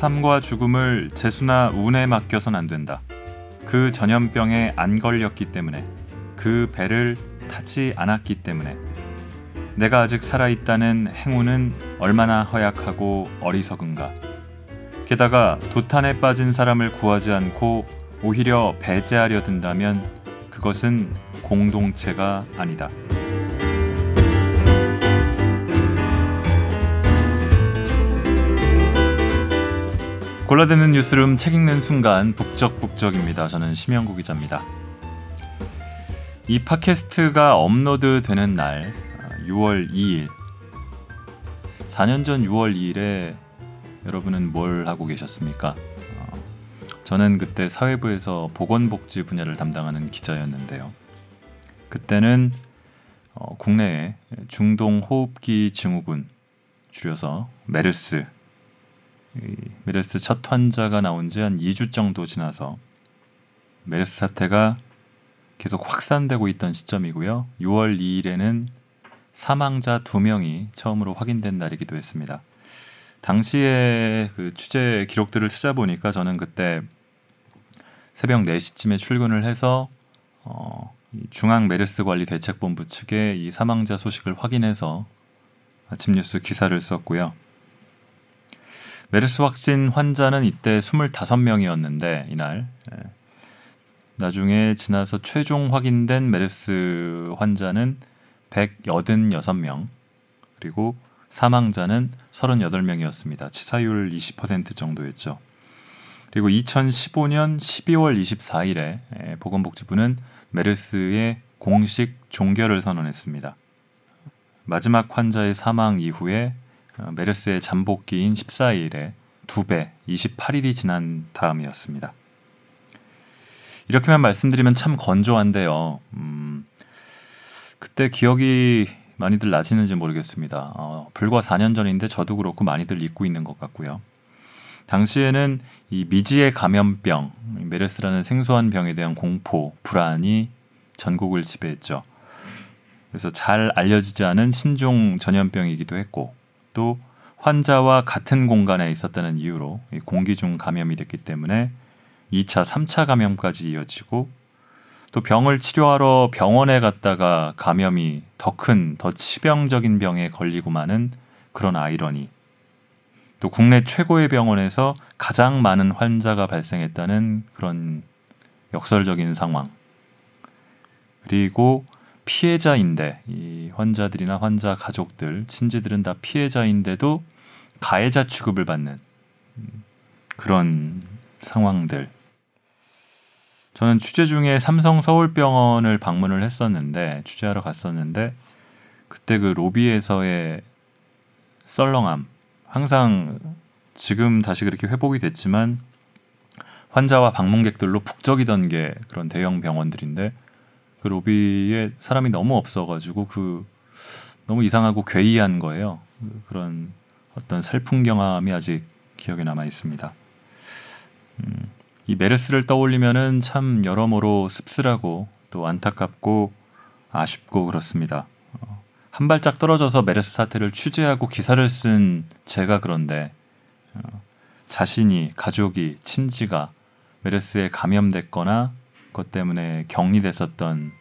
삶과 죽음을 재수나 운에 맡겨선 안 된다. 그 전염병에 안 걸렸기 때문에 그 배를 타지 않았기 때문에 내가 아직 살아있다는 행운은 얼마나 허약하고 어리석은가. 게다가 도탄에 빠진 사람을 구하지 않고 오히려 배제하려 든다면 그것은 공동체가 아니다. 골라드는 뉴스룸 책 읽는 순간 북적북적입니다. 저는 심영구 기자입니다. 이 팟캐스트가 업로드 되는 날 6월 2일 4년 전 6월 2일에 여러분은 뭘 하고 계셨습니까? 어, 저는 그때 사회부에서 보건복지 분야를 담당하는 기자였는데요. 그때는 어, 국내에 중동 호흡기 증후군 줄여서 메르스 메르스 첫 환자가 나온 지 한 2주 정도 지나서 메르스 사태가 계속 확산되고 있던 시점이고요. 6월 2일에는 사망자 2명이 처음으로 확인된 날이기도 했습니다. 당시에 그 취재 기록들을 찾아보니까 저는 그때 새벽 4시쯤에 출근을 해서 어, 중앙 메르스 관리 대책본부 측에 이 사망자 소식을 확인해서 아침 뉴스 기사를 썼고요. 메르스 확진 환자는 이때 25명이었는데 이날 예. 나중에 지나서 최종 확인된 메르스 환자는 186명 그리고 사망자는 38명이었습니다. 치사율 20% 정도였죠. 그리고 2015년 12월 24일에 보건복지부는 메르스의 공식 종결을 선언했습니다. 마지막 환자의 사망 이후에 어, 메르스의 잠복기인 14일에 2배 28일이 지난 다음이었습니다. 이렇게만 말씀드리면 참 건조한데요. 음, 그때 기억이 많이들 나시는지 모르겠습니다. 어, 불과 4년 전인데 저도 그렇고 많이들 잊고 있는 것 같고요. 당시에는 이 미지의 감염병, 메르스라는 생소한 병에 대한 공포, 불안이 전국을 지배했죠. 그래서 잘 알려지지 않은 신종 전염병이기도 했고 또 환자와 같은 공간에 있었다는 이유로 공기 중 감염이 됐기 때문에 2차, 3차 감염까지 이어지고 또 병을 치료하러 병원에 갔다가 감염이 더 큰, 더 치명적인 병에 걸리고 마는 그런 아이러니. 또 국내 최고의 병원에서 가장 많은 환자가 발생했다는 그런 역설적인 상황. 그리고 피해자인데 이 환자들이나 환자 가족들, 친지들은 다 피해자인데도 가해자 취급을 받는 그런 상황들. 저는 취재 중에 삼성 서울병원을 방문을 했었는데 취재하러 갔었는데 그때 그 로비에서의 썰렁함 항상 지금 다시 그렇게 회복이 됐지만 환자와 방문객들로 북적이던 게 그런 대형 병원들인데 그 로비에 사람이 너무 없어가지고 그 너무 이상하고 괴이한 거예요. 그런 어떤 살풍 경험이 아직 기억에 남아 있습니다. 음, 이 메르스를 떠올리면은 참 여러모로 씁쓸하고 또 안타깝고 아쉽고 그렇습니다. 어, 한 발짝 떨어져서 메르스 사태를 취재하고 기사를 쓴 제가 그런데 어, 자신이 가족이 친지가 메르스에 감염됐거나 것 때문에 격리됐었던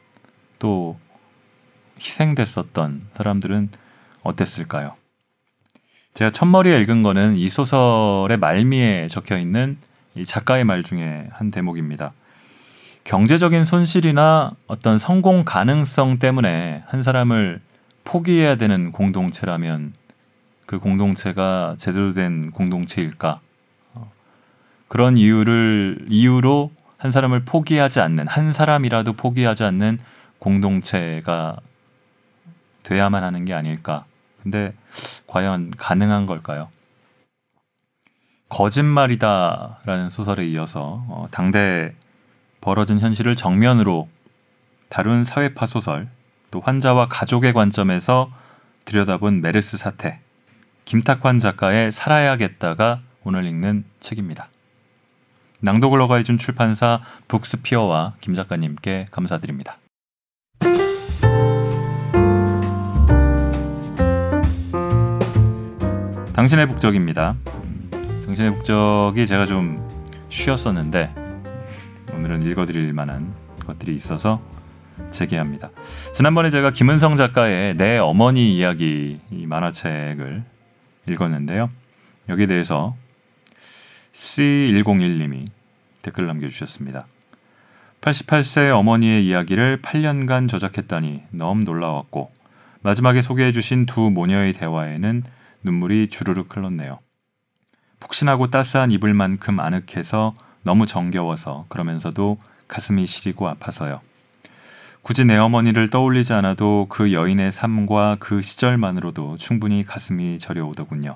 또 희생됐었던 사람들은 어땠을까요? 제가 첫머리에 읽은 거는 이 소설의 말미에 적혀 있는 이 작가의 말 중에 한 대목입니다. 경제적인 손실이나 어떤 성공 가능성 때문에 한 사람을 포기해야 되는 공동체라면 그 공동체가 제대로 된 공동체일까? 어, 그런 이유를 이유로 한 사람을 포기하지 않는 한 사람이라도 포기하지 않는 공동체가 돼야만 하는 게 아닐까. 근데 과연 가능한 걸까요? 거짓말이다라는 소설에 이어서 어, 당대 벌어진 현실을 정면으로 다룬 사회파 소설, 또 환자와 가족의 관점에서 들여다본 메르스 사태, 김탁환 작가의 살아야겠다가 오늘 읽는 책입니다. 낭독을 허가해준 출판사 북스피어와 김 작가님께 감사드립니다. 당신의 북적입니다. 당신의 북적이 제가 좀 쉬었었는데 오늘은 읽어드릴 만한 것들이 있어서 재개합니다. 지난번에 제가 김은성 작가의 내 어머니 이야기 이 만화책을 읽었는데요. 여기에 대해서 C101님이 댓글 남겨주셨습니다. 88세 어머니의 이야기를 8년간 저작했다니 너무 놀라웠고 마지막에 소개해주신 두 모녀의 대화에는 눈물이 주르륵 흘렀네요. 폭신하고 따스한 이불만큼 아늑해서 너무 정겨워서 그러면서도 가슴이 시리고 아파서요. 굳이 내 어머니를 떠올리지 않아도 그 여인의 삶과 그 시절만으로도 충분히 가슴이 저려오더군요.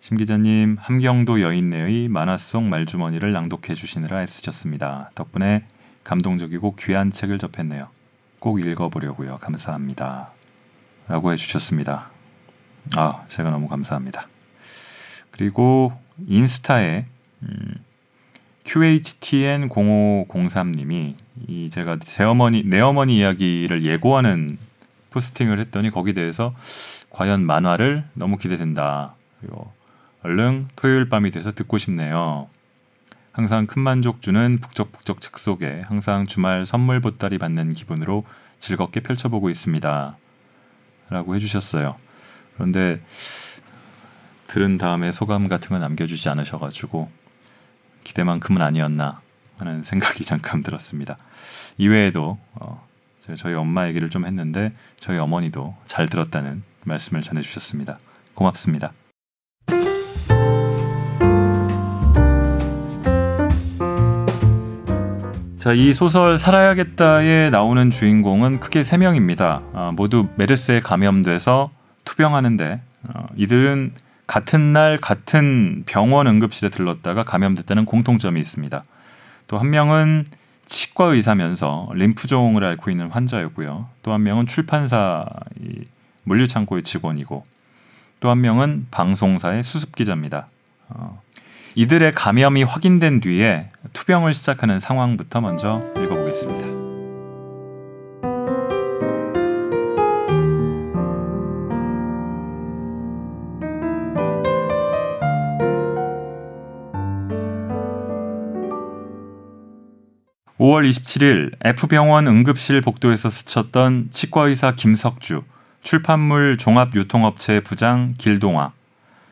심 기자님, 함경도 여인네의 만화 속 말주머니를 낭독해 주시느라 애쓰셨습니다. 덕분에 감동적이고 귀한 책을 접했네요. 꼭 읽어보려고요. 감사합니다. 라고 해주셨습니다. 아, 제가 너무 감사합니다. 그리고 인스타에 음, QHTN0503님이 이 제가 제 어머니 내 어머니 이야기를 예고하는 포스팅을 했더니 거기 대해서 과연 만화를 너무 기대된다. 그리고 얼른 토요일 밤이 돼서 듣고 싶네요. 항상 큰 만족 주는 북적북적 책 속에 항상 주말 선물 보따리 받는 기분으로 즐겁게 펼쳐보고 있습니다. 라고 해주셨어요. 그런데 들은 다음에 소감 같은 거 남겨주지 않으셔가지고 기대만큼은 아니었나 하는 생각이 잠깐 들었습니다. 이외에도 어, 저희 엄마 얘기를 좀 했는데 저희 어머니도 잘 들었다는 말씀을 전해주셨습니다. 고맙습니다. 자, 이 소설 살아야겠다에 나오는 주인공은 크게 세 명입니다. 아, 모두 메르스에 감염돼서 투병하는데 어, 이들은 같은 날 같은 병원 응급실에 들렀다가 감염됐다는 공통점이 있습니다. 또 한 명은 치과 의사면서 림프종을 앓고 있는 환자였고요. 또 한 명은 출판사 물류창고의 직원이고 또 한 명은 방송사의 수습 기자입니다. 어, 이들의 감염이 확인된 뒤에 투병을 시작하는 상황부터 먼저 읽어보겠습니다. 5월 27일 F병원 응급실 복도에서 스쳤던 치과의사 김석주, 출판물 종합유통업체 부장 길동아,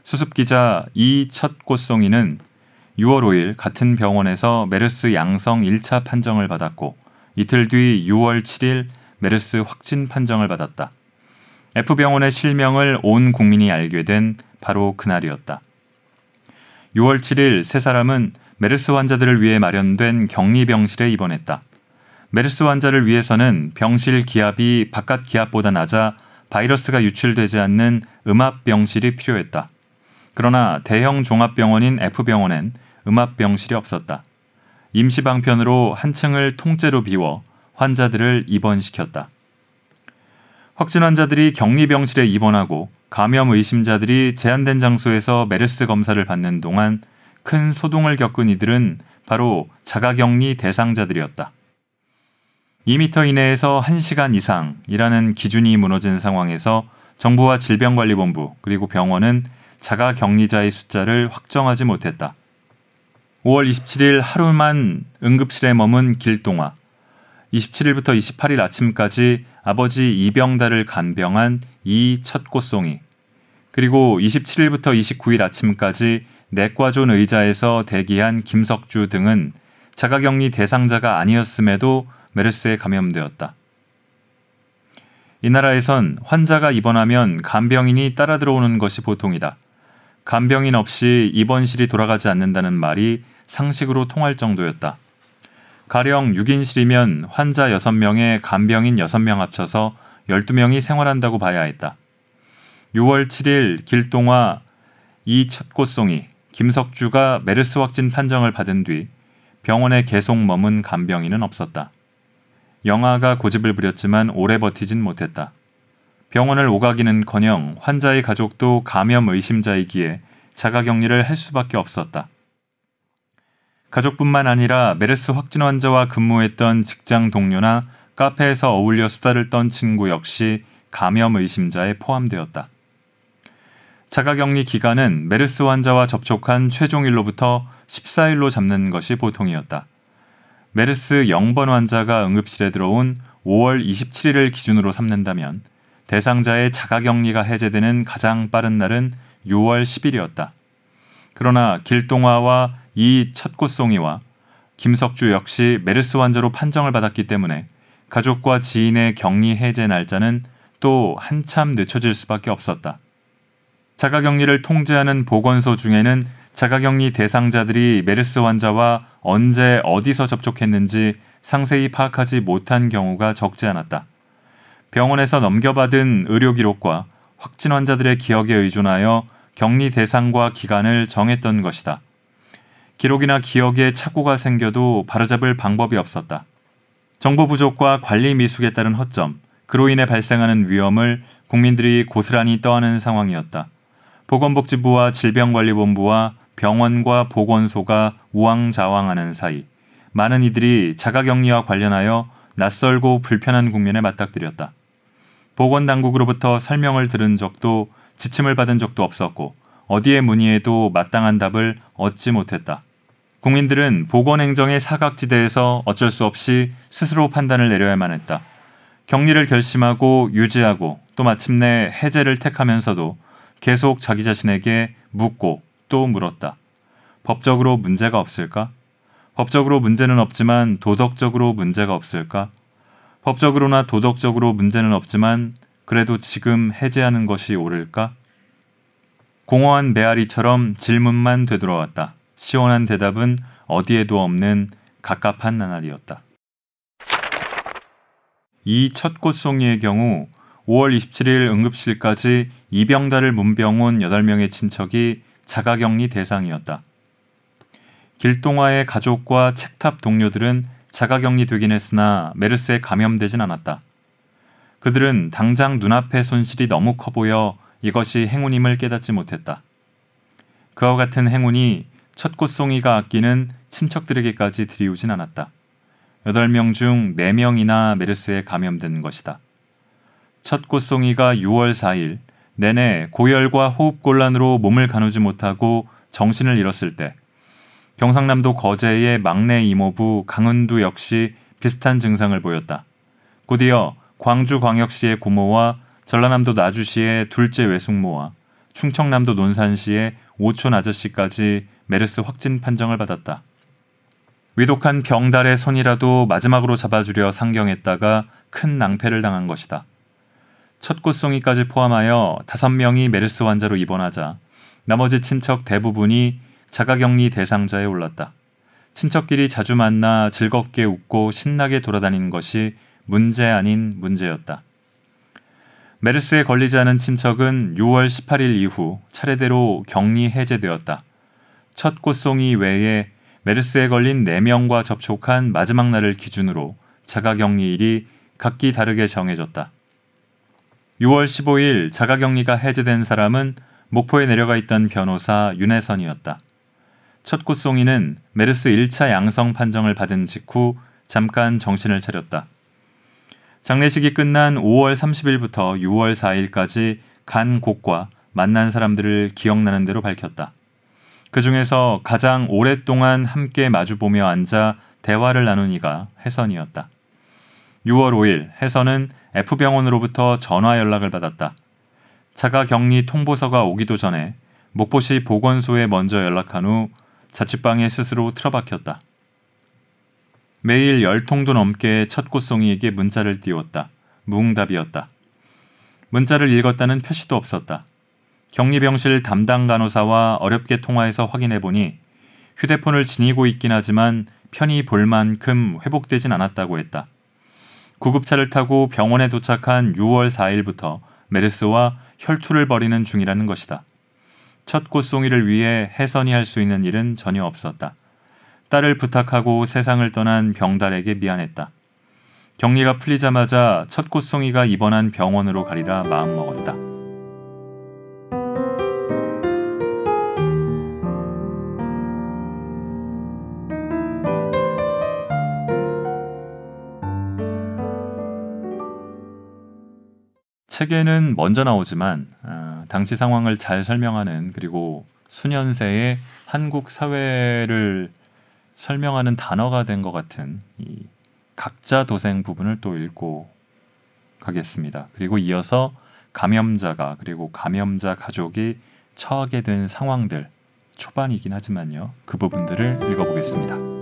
수습 기자 이첫꽃송이는 6월 5일 같은 병원에서 메르스 양성 1차 판정을 받았고 이틀 뒤 6월 7일 메르스 확진 판정을 받았다. F병원의 실명을 온 국민이 알게 된 바로 그날이었다. 6월 7일 세 사람은 메르스 환자들을 위해 마련된 격리병실에 입원했다. 메르스 환자를 위해서는 병실 기압이 바깥 기압보다 낮아 바이러스가 유출되지 않는 음압 병실이 필요했다. 그러나 대형 종합병원인 F병원엔 음압병실이 없었다. 임시방편으로 한 층을 통째로 비워 환자들을 입원시켰다. 확진 환자들이 격리병실에 입원하고 감염 의심자들이 제한된 장소에서 메르스 검사를 받는 동안 큰 소동을 겪은 이들은 바로 자가격리 대상자들이었다. 2미터 이내에서 1시간 이상이라는 기준이 무너진 상황에서 정부와 질병관리본부 그리고 병원은 자가 격리자의 숫자를 확정하지 못했다. 5월 27일 하루만 응급실에 머문 길동아, 27일부터 28일 아침까지 아버지 이병달을 간병한 이 첫꽃송이, 그리고 27일부터 29일 아침까지 내과존 의자에서 대기한 김석주 등은 자가격리 대상자가 아니었음에도 메르스에 감염되었다. 이 나라에선 환자가 입원하면 간병인이 따라 들어오는 것이 보통이다. 간병인 없이 입원실이 돌아가지 않는다는 말이 상식으로 통할 정도였다. 가령 6인실이면 환자 6명에 간병인 6명 합쳐서 12명이 생활한다고 봐야 했다. 6월 7일 길동화 이 첫 꽃송이 김석주가 메르스 확진 판정을 받은 뒤 병원에 계속 머문 간병인은 없었다. 영아가 고집을 부렸지만 오래 버티진 못했다. 병원을 오가기는커녕 환자의 가족도 감염 의심자이기에 자가격리를 할 수밖에 없었다. 가족뿐만 아니라 메르스 확진 환자와 근무했던 직장 동료나 카페에서 어울려 수다를 떤 친구 역시 감염 의심자에 포함되었다. 자가격리 기간은 메르스 환자와 접촉한 최종일로부터 14일로 잡는 것이 보통이었다. 메르스 0번 환자가 응급실에 들어온 5월 27일을 기준으로 삼는다면 대상자의 자가격리가 해제되는 가장 빠른 날은 6월 10일이었다. 그러나 길동화와 이 첫꽃송이와 김석주 역시 메르스 환자로 판정을 받았기 때문에 가족과 지인의 격리 해제 날짜는 또 한참 늦춰질 수밖에 없었다. 자가격리를 통제하는 보건소 중에는 자가격리 대상자들이 메르스 환자와 언제 어디서 접촉했는지 상세히 파악하지 못한 경우가 적지 않았다. 병원에서 넘겨받은 의료 기록과 확진 환자들의 기억에 의존하여 격리 대상과 기간을 정했던 것이다. 기록이나 기억에 착오가 생겨도 바로잡을 방법이 없었다. 정보 부족과 관리 미숙에 따른 허점, 그로 인해 발생하는 위험을 국민들이 고스란히 떠안은 상황이었다. 보건복지부와 질병관리본부와 병원과 보건소가 우왕좌왕하는 사이 많은 이들이 자가격리와 관련하여 낯설고 불편한 국면에 맞닥뜨렸다. 보건당국으로부터 설명을 들은 적도 지침을 받은 적도 없었고 어디에 문의해도 마땅한 답을 얻지 못했다. 국민들은 보건행정의 사각지대에서 어쩔 수 없이 스스로 판단을 내려야만 했다. 격리를 결심하고 유지하고 또 마침내 해제를 택하면서도 계속 자기 자신에게 묻고 또 물었다. 법적으로 문제가 없을까? 법적으로 문제는 없지만 도덕적으로 문제가 없을까? 법적으로나 도덕적으로 문제는 없지만 그래도 지금 해제하는 것이 옳을까? 공허한 메아리처럼 질문만 되돌아왔다. 시원한 대답은 어디에도 없는 갑갑한 나날이었다. 이 첫 꽃송이의 경우 5월 27일 응급실까지 이병달을 문병 온 8명의 친척이 자가격리 대상이었다. 길동화의 가족과 책탑 동료들은 자가격리 되긴 했으나 메르스에 감염되진 않았다. 그들은 당장 눈앞의 손실이 너무 커 보여 이것이 행운임을 깨닫지 못했다. 그와 같은 행운이 첫 꽃송이가 아끼는 친척들에게까지 들이우진 않았다. 8명 중 4명이나 메르스에 감염된 것이다. 첫 꽃송이가 6월 4일 내내 고열과 호흡곤란으로 몸을 가누지 못하고 정신을 잃었을 때 경상남도 거제의 막내 이모부 강은두 역시 비슷한 증상을 보였다. 곧이어 광주광역시의 고모와 전라남도 나주시의 둘째 외숙모와 충청남도 논산시의 오촌 아저씨까지 메르스 확진 판정을 받았다. 위독한 병달의 손이라도 마지막으로 잡아주려 상경했다가 큰 낭패를 당한 것이다. 첫 꽃송이까지 포함하여 다섯 명이 메르스 환자로 입원하자 나머지 친척 대부분이 자가격리 대상자에 올랐다. 친척끼리 자주 만나 즐겁게 웃고 신나게 돌아다니는 것이 문제 아닌 문제였다. 메르스에 걸리지 않은 친척은 6월 18일 이후 차례대로 격리 해제되었다. 첫 꽃송이 외에 메르스에 걸린 4명과 접촉한 마지막 날을 기준으로 자가격리일이 각기 다르게 정해졌다. 6월 15일 자가격리가 해제된 사람은 목포에 내려가 있던 변호사 윤혜선이었다. 첫 꽃송이는 메르스 1차 양성 판정을 받은 직후 잠깐 정신을 차렸다. 장례식이 끝난 5월 30일부터 6월 4일까지 간 곳과 만난 사람들을 기억나는 대로 밝혔다. 그 중에서 가장 오랫동안 함께 마주보며 앉아 대화를 나눈 이가 혜선이었다. 6월 5일 혜선은 F병원으로부터 전화 연락을 받았다. 자가 격리 통보서가 오기도 전에 목포시 보건소에 먼저 연락한 후 자취방에 스스로 틀어박혔다. 매일 열 통도 넘게 첫꽃송이에게 문자를 띄웠다. 무응답이었다. 문자를 읽었다는 표시도 없었다. 격리병실 담당 간호사와 어렵게 통화해서 확인해 보니 휴대폰을 지니고 있긴 하지만 편히 볼 만큼 회복되진 않았다고 했다. 구급차를 타고 병원에 도착한 6월 4일부터 메르스와 혈투를 벌이는 중이라는 것이다. 첫 꽃송이를 위해 해선이 할 수 있는 일은 전혀 없었다. 딸을 부탁하고 세상을 떠난 병달에게 미안했다. 격리가 풀리자마자 첫 꽃송이가 입원한 병원으로 가리라 마음먹었다. 책에는 먼저 나오지만 어, 당시 상황을 잘 설명하는 그리고 수년새의 한국 사회를 설명하는 단어가 된 것 같은 이 각자 도생 부분을 또 읽고 가겠습니다. 그리고 이어서 감염자가 그리고 감염자 가족이 처하게 된 상황들 초반이긴 하지만요. 그 부분들을 읽어보겠습니다.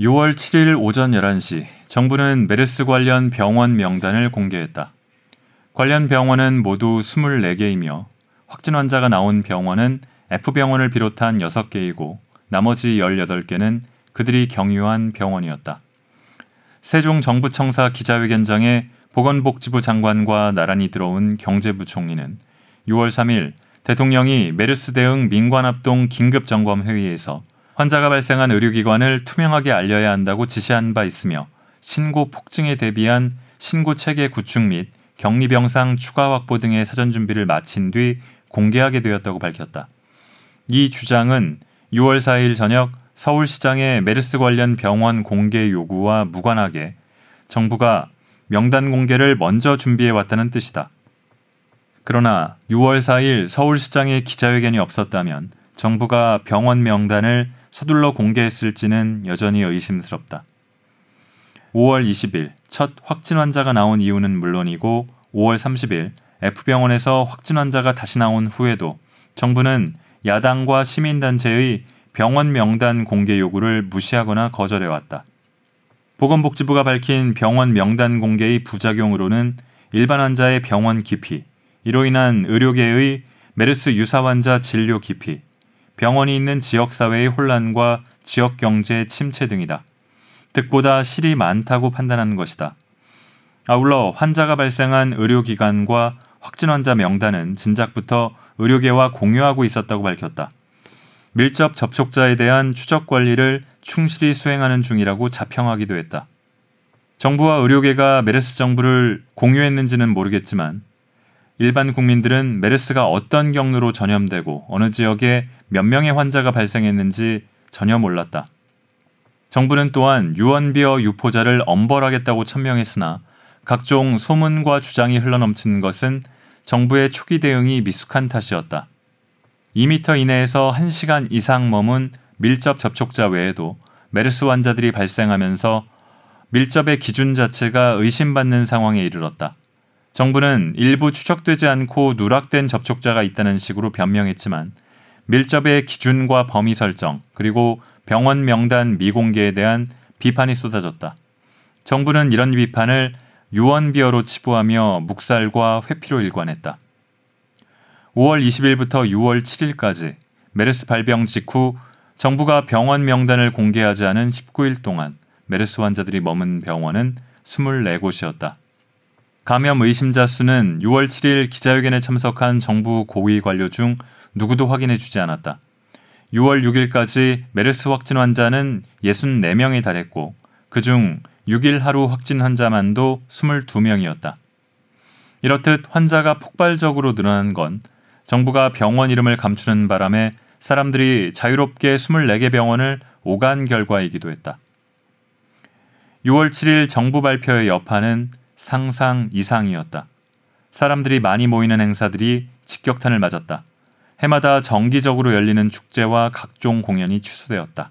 6월 7일 오전 11시 정부는 메르스 관련 병원 명단을 공개했다. 관련 병원은 모두 24개이며 확진 환자가 나온 병원은 F병원을 비롯한 6개이고 나머지 18개는 그들이 경유한 병원이었다. 세종 정부청사 기자회견장에 보건복지부 장관과 나란히 들어온 경제부총리는 6월 3일 대통령이 메르스 대응 민관합동 긴급점검회의에서 환자가 발생한 의료기관을 투명하게 알려야 한다고 지시한 바 있으며 신고 폭증에 대비한 신고 체계 구축 및 격리 병상 추가 확보 등의 사전 준비를 마친 뒤 공개하게 되었다고 밝혔다. 이 주장은 6월 4일 저녁 서울시장의 메르스 관련 병원 공개 요구와 무관하게 정부가 명단 공개를 먼저 준비해 왔다는 뜻이다. 그러나 6월 4일 서울시장의 기자회견이 없었다면 정부가 병원 명단을 서둘러 공개했을지는 여전히 의심스럽다. 5월 20일 첫 확진 환자가 나온 이유는 물론이고 5월 30일 F병원에서 확진 환자가 다시 나온 후에도 정부는 야당과 시민단체의 병원 명단 공개 요구를 무시하거나 거절해왔다. 보건복지부가 밝힌 병원 명단 공개의 부작용으로는 일반 환자의 병원 기피, 이로 인한 의료계의 메르스 유사 환자 진료 기피, 병원이 있는 지역사회의 혼란과 지역경제 침체 등이다. 득보다 실이 많다고 판단하는 것이다. 아울러 환자가 발생한 의료기관과 확진 환자 명단은 진작부터 의료계와 공유하고 있었다고 밝혔다. 밀접 접촉자에 대한 추적 관리를 충실히 수행하는 중이라고 자평하기도 했다. 정부와 의료계가 메르스 정부를 공유했는지는 모르겠지만 일반 국민들은 메르스가 어떤 경로로 전염되고 어느 지역에 몇 명의 환자가 발생했는지 전혀 몰랐다. 정부는 또한 유언비어 유포자를 엄벌하겠다고 천명했으나 각종 소문과 주장이 흘러넘치는 것은 정부의 초기 대응이 미숙한 탓이었다. 2미터 이내에서 1시간 이상 머문 밀접 접촉자 외에도 메르스 환자들이 발생하면서 밀접의 기준 자체가 의심받는 상황에 이르렀다. 정부는 일부 추적되지 않고 누락된 접촉자가 있다는 식으로 변명했지만 밀접의 기준과 범위 설정 그리고 병원 명단 미공개에 대한 비판이 쏟아졌다. 정부는 이런 비판을 유언비어로 치부하며 묵살과 회피로 일관했다. 5월 20일부터 6월 7일까지 메르스 발병 직후 정부가 병원 명단을 공개하지 않은 19일 동안 메르스 환자들이 머문 병원은 24곳이었다. 감염 의심자 수는 6월 7일 기자회견에 참석한 정부 고위 관료 중 누구도 확인해 주지 않았다. 6월 6일까지 메르스 확진 환자는 64명에 달했고 그중 6일 하루 확진 환자만도 22명이었다. 이렇듯 환자가 폭발적으로 늘어난 건 정부가 병원 이름을 감추는 바람에 사람들이 자유롭게 24개 병원을 오간 결과이기도 했다. 6월 7일 정부 발표의 여파는 상상 이상이었다. 사람들이 많이 모이는 행사들이 직격탄을 맞았다. 해마다 정기적으로 열리는 축제와 각종 공연이 취소되었다.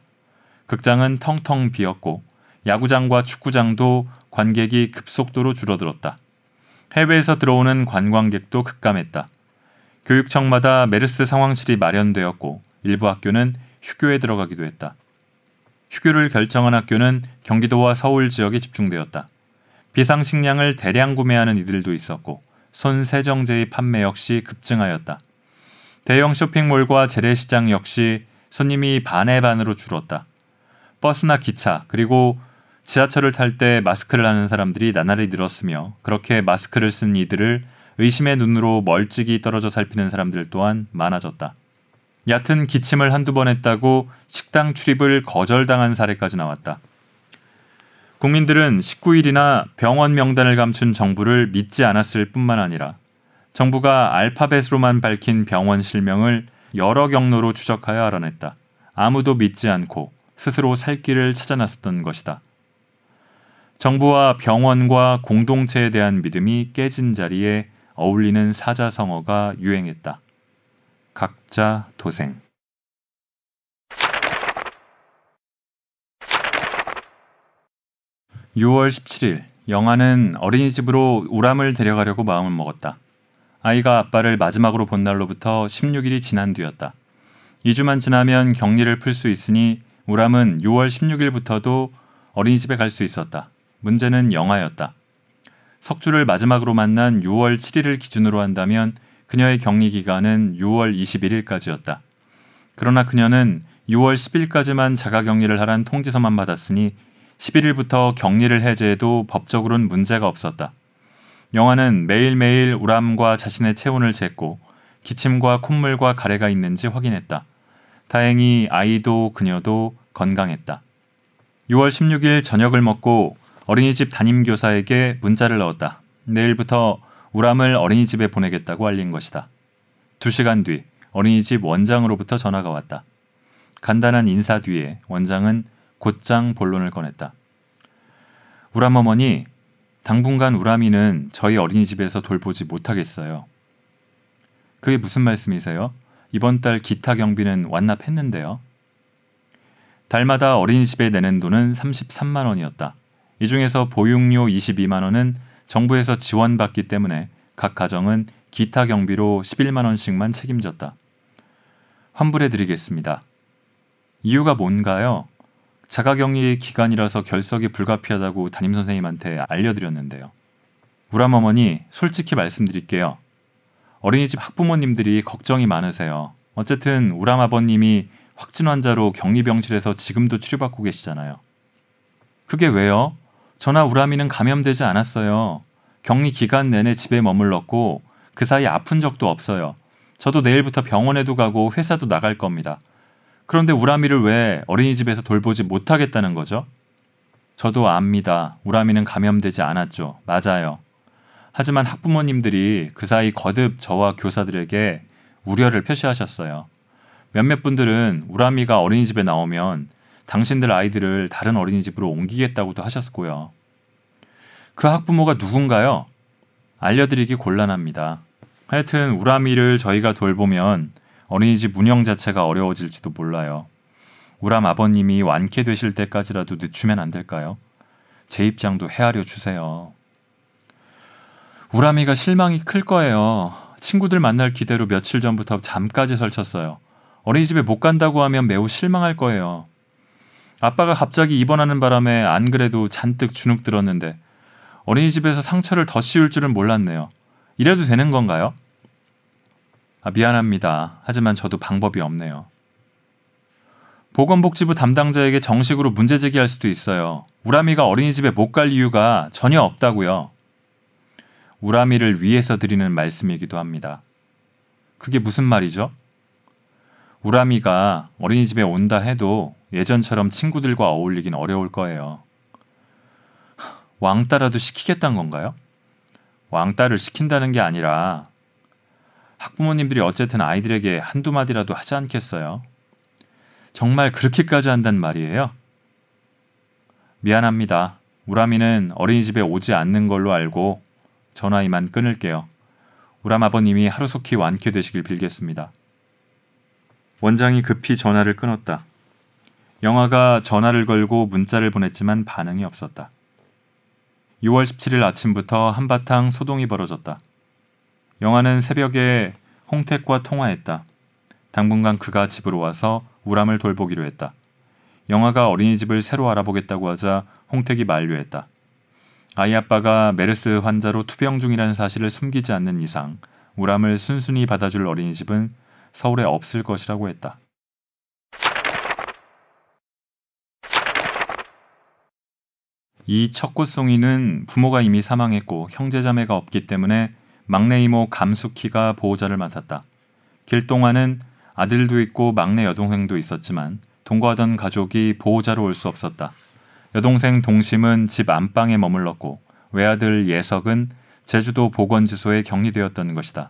극장은 텅텅 비었고 야구장과 축구장도 관객이 급속도로 줄어들었다. 해외에서 들어오는 관광객도 급감했다. 교육청마다 메르스 상황실이 마련되었고 일부 학교는 휴교에 들어가기도 했다. 휴교를 결정한 학교는 경기도와 서울 지역에 집중되었다. 비상식량을 대량 구매하는 이들도 있었고 손세정제의 판매 역시 급증하였다. 대형 쇼핑몰과 재래시장 역시 손님이 반의 반으로 줄었다. 버스나 기차 그리고 지하철을 탈 때 마스크를 하는 사람들이 나날이 늘었으며 그렇게 마스크를 쓴 이들을 의심의 눈으로 멀찍이 떨어져 살피는 사람들 또한 많아졌다. 얕은 기침을 한두 번 했다고 식당 출입을 거절당한 사례까지 나왔다. 국민들은 19일이나 병원 명단을 감춘 정부를 믿지 않았을 뿐만 아니라 정부가 알파벳으로만 밝힌 병원 실명을 여러 경로로 추적하여 알아냈다. 아무도 믿지 않고 스스로 살 길을 찾아 나섰던 것이다. 정부와 병원과 공동체에 대한 믿음이 깨진 자리에 어울리는 사자성어가 유행했다. 각자 도생. 6월 17일 영아는 어린이집으로 우람을 데려가려고 마음을 먹었다. 아이가 아빠를 마지막으로 본 날로부터 16일이 지난 뒤였다. 2주만 지나면 격리를 풀 수 있으니 우람은 6월 16일부터도 어린이집에 갈 수 있었다. 문제는 영아였다. 석주를 마지막으로 만난 6월 7일을 기준으로 한다면 그녀의 격리 기간은 6월 21일까지였다. 그러나 그녀는 6월 10일까지만 자가 격리를 하란 통지서만 받았으니 11일부터 격리를 해제해도 법적으로는 문제가 없었다. 영화는 매일매일 우람과 자신의 체온을 쟀고 기침과 콧물과 가래가 있는지 확인했다. 다행히 아이도 그녀도 건강했다. 6월 16일 저녁을 먹고 어린이집 담임교사에게 문자를 넣었다. 내일부터 우람을 어린이집에 보내겠다고 알린 것이다. 두 시간 뒤 어린이집 원장으로부터 전화가 왔다. 간단한 인사 뒤에 원장은 곧장 본론을 꺼냈다. 우람 어머니, 당분간 우람이는 저희 어린이집에서 돌보지 못하겠어요. 그게 무슨 말씀이세요? 이번 달 기타 경비는 완납했는데요. 달마다 어린이집에 내는 돈은 33만 원이었다. 이 중에서 보육료 22만 원은 정부에서 지원받기 때문에 각 가정은 기타 경비로 11만 원씩만 책임졌다. 환불해 드리겠습니다. 이유가 뭔가요? 자가격리 기간이라서 결석이 불가피하다고 담임 선생님한테 알려드렸는데요. 우람 어머니 솔직히 말씀드릴게요. 어린이집 학부모님들이 걱정이 많으세요. 어쨌든 우람 아버님이 확진 환자로 격리병실에서 지금도 치료받고 계시잖아요. 그게 왜요? 저나 우람이는 감염되지 않았어요. 격리 기간 내내 집에 머물렀고 그 사이 아픈 적도 없어요. 저도 내일부터 병원에도 가고 회사도 나갈 겁니다. 그런데 우람이를 왜 어린이집에서 돌보지 못하겠다는 거죠? 저도 압니다. 우람이는 감염되지 않았죠. 맞아요. 하지만 학부모님들이 그 사이 거듭 저와 교사들에게 우려를 표시하셨어요. 몇몇 분들은 우람이가 어린이집에 나오면 당신들 아이들을 다른 어린이집으로 옮기겠다고도 하셨고요. 그 학부모가 누군가요? 알려드리기 곤란합니다. 하여튼 우람이를 저희가 돌보면 어린이집 운영 자체가 어려워질지도 몰라요. 우람 아버님이 완쾌되실 때까지라도 늦추면 안 될까요? 제 입장도 헤아려 주세요. 우람이가 실망이 클 거예요. 친구들 만날 기대로 며칠 전부터 잠까지 설쳤어요. 어린이집에 못 간다고 하면 매우 실망할 거예요. 아빠가 갑자기 입원하는 바람에 안 그래도 잔뜩 주눅 들었는데 어린이집에서 상처를 더 씌울 줄은 몰랐네요. 이래도 되는 건가요? 아, 미안합니다. 하지만 저도 방법이 없네요. 보건복지부 담당자에게 정식으로 문제 제기할 수도 있어요. 우람이가 어린이집에 못 갈 이유가 전혀 없다고요. 우람이를 위해서 드리는 말씀이기도 합니다. 그게 무슨 말이죠? 우람이가 어린이집에 온다 해도 예전처럼 친구들과 어울리긴 어려울 거예요. 왕따라도 시키겠다는 건가요? 왕따를 시킨다는 게 아니라 학부모님들이 어쨌든 아이들에게 한두 마디라도 하지 않겠어요? 정말 그렇게까지 한단 말이에요? 미안합니다. 우람이는 어린이집에 오지 않는 걸로 알고 전화 이만 끊을게요. 우람 아버님이 하루속히 완쾌되시길 빌겠습니다. 원장이 급히 전화를 끊었다. 영화가 전화를 걸고 문자를 보냈지만 반응이 없었다. 6월 17일 아침부터 한바탕 소동이 벌어졌다. 영화는 새벽에 홍택과 통화했다. 당분간 그가 집으로 와서 우람을 돌보기로 했다. 영화가 어린이집을 새로 알아보겠다고 하자 홍택이 만류했다. 아이 아빠가 메르스 환자로 투병 중이라는 사실을 숨기지 않는 이상 우람을 순순히 받아줄 어린이집은 서울에 없을 것이라고 했다. 이 척구송이는 부모가 이미 사망했고 형제자매가 없기 때문에 막내 이모 감숙희가 보호자를 맡았다. 길동아는 아들도 있고 막내 여동생도 있었지만 동거하던 가족이 보호자로 올 수 없었다. 여동생 동심은 집 안방에 머물렀고 외아들 예석은 제주도 보건지소에 격리되었던 것이다.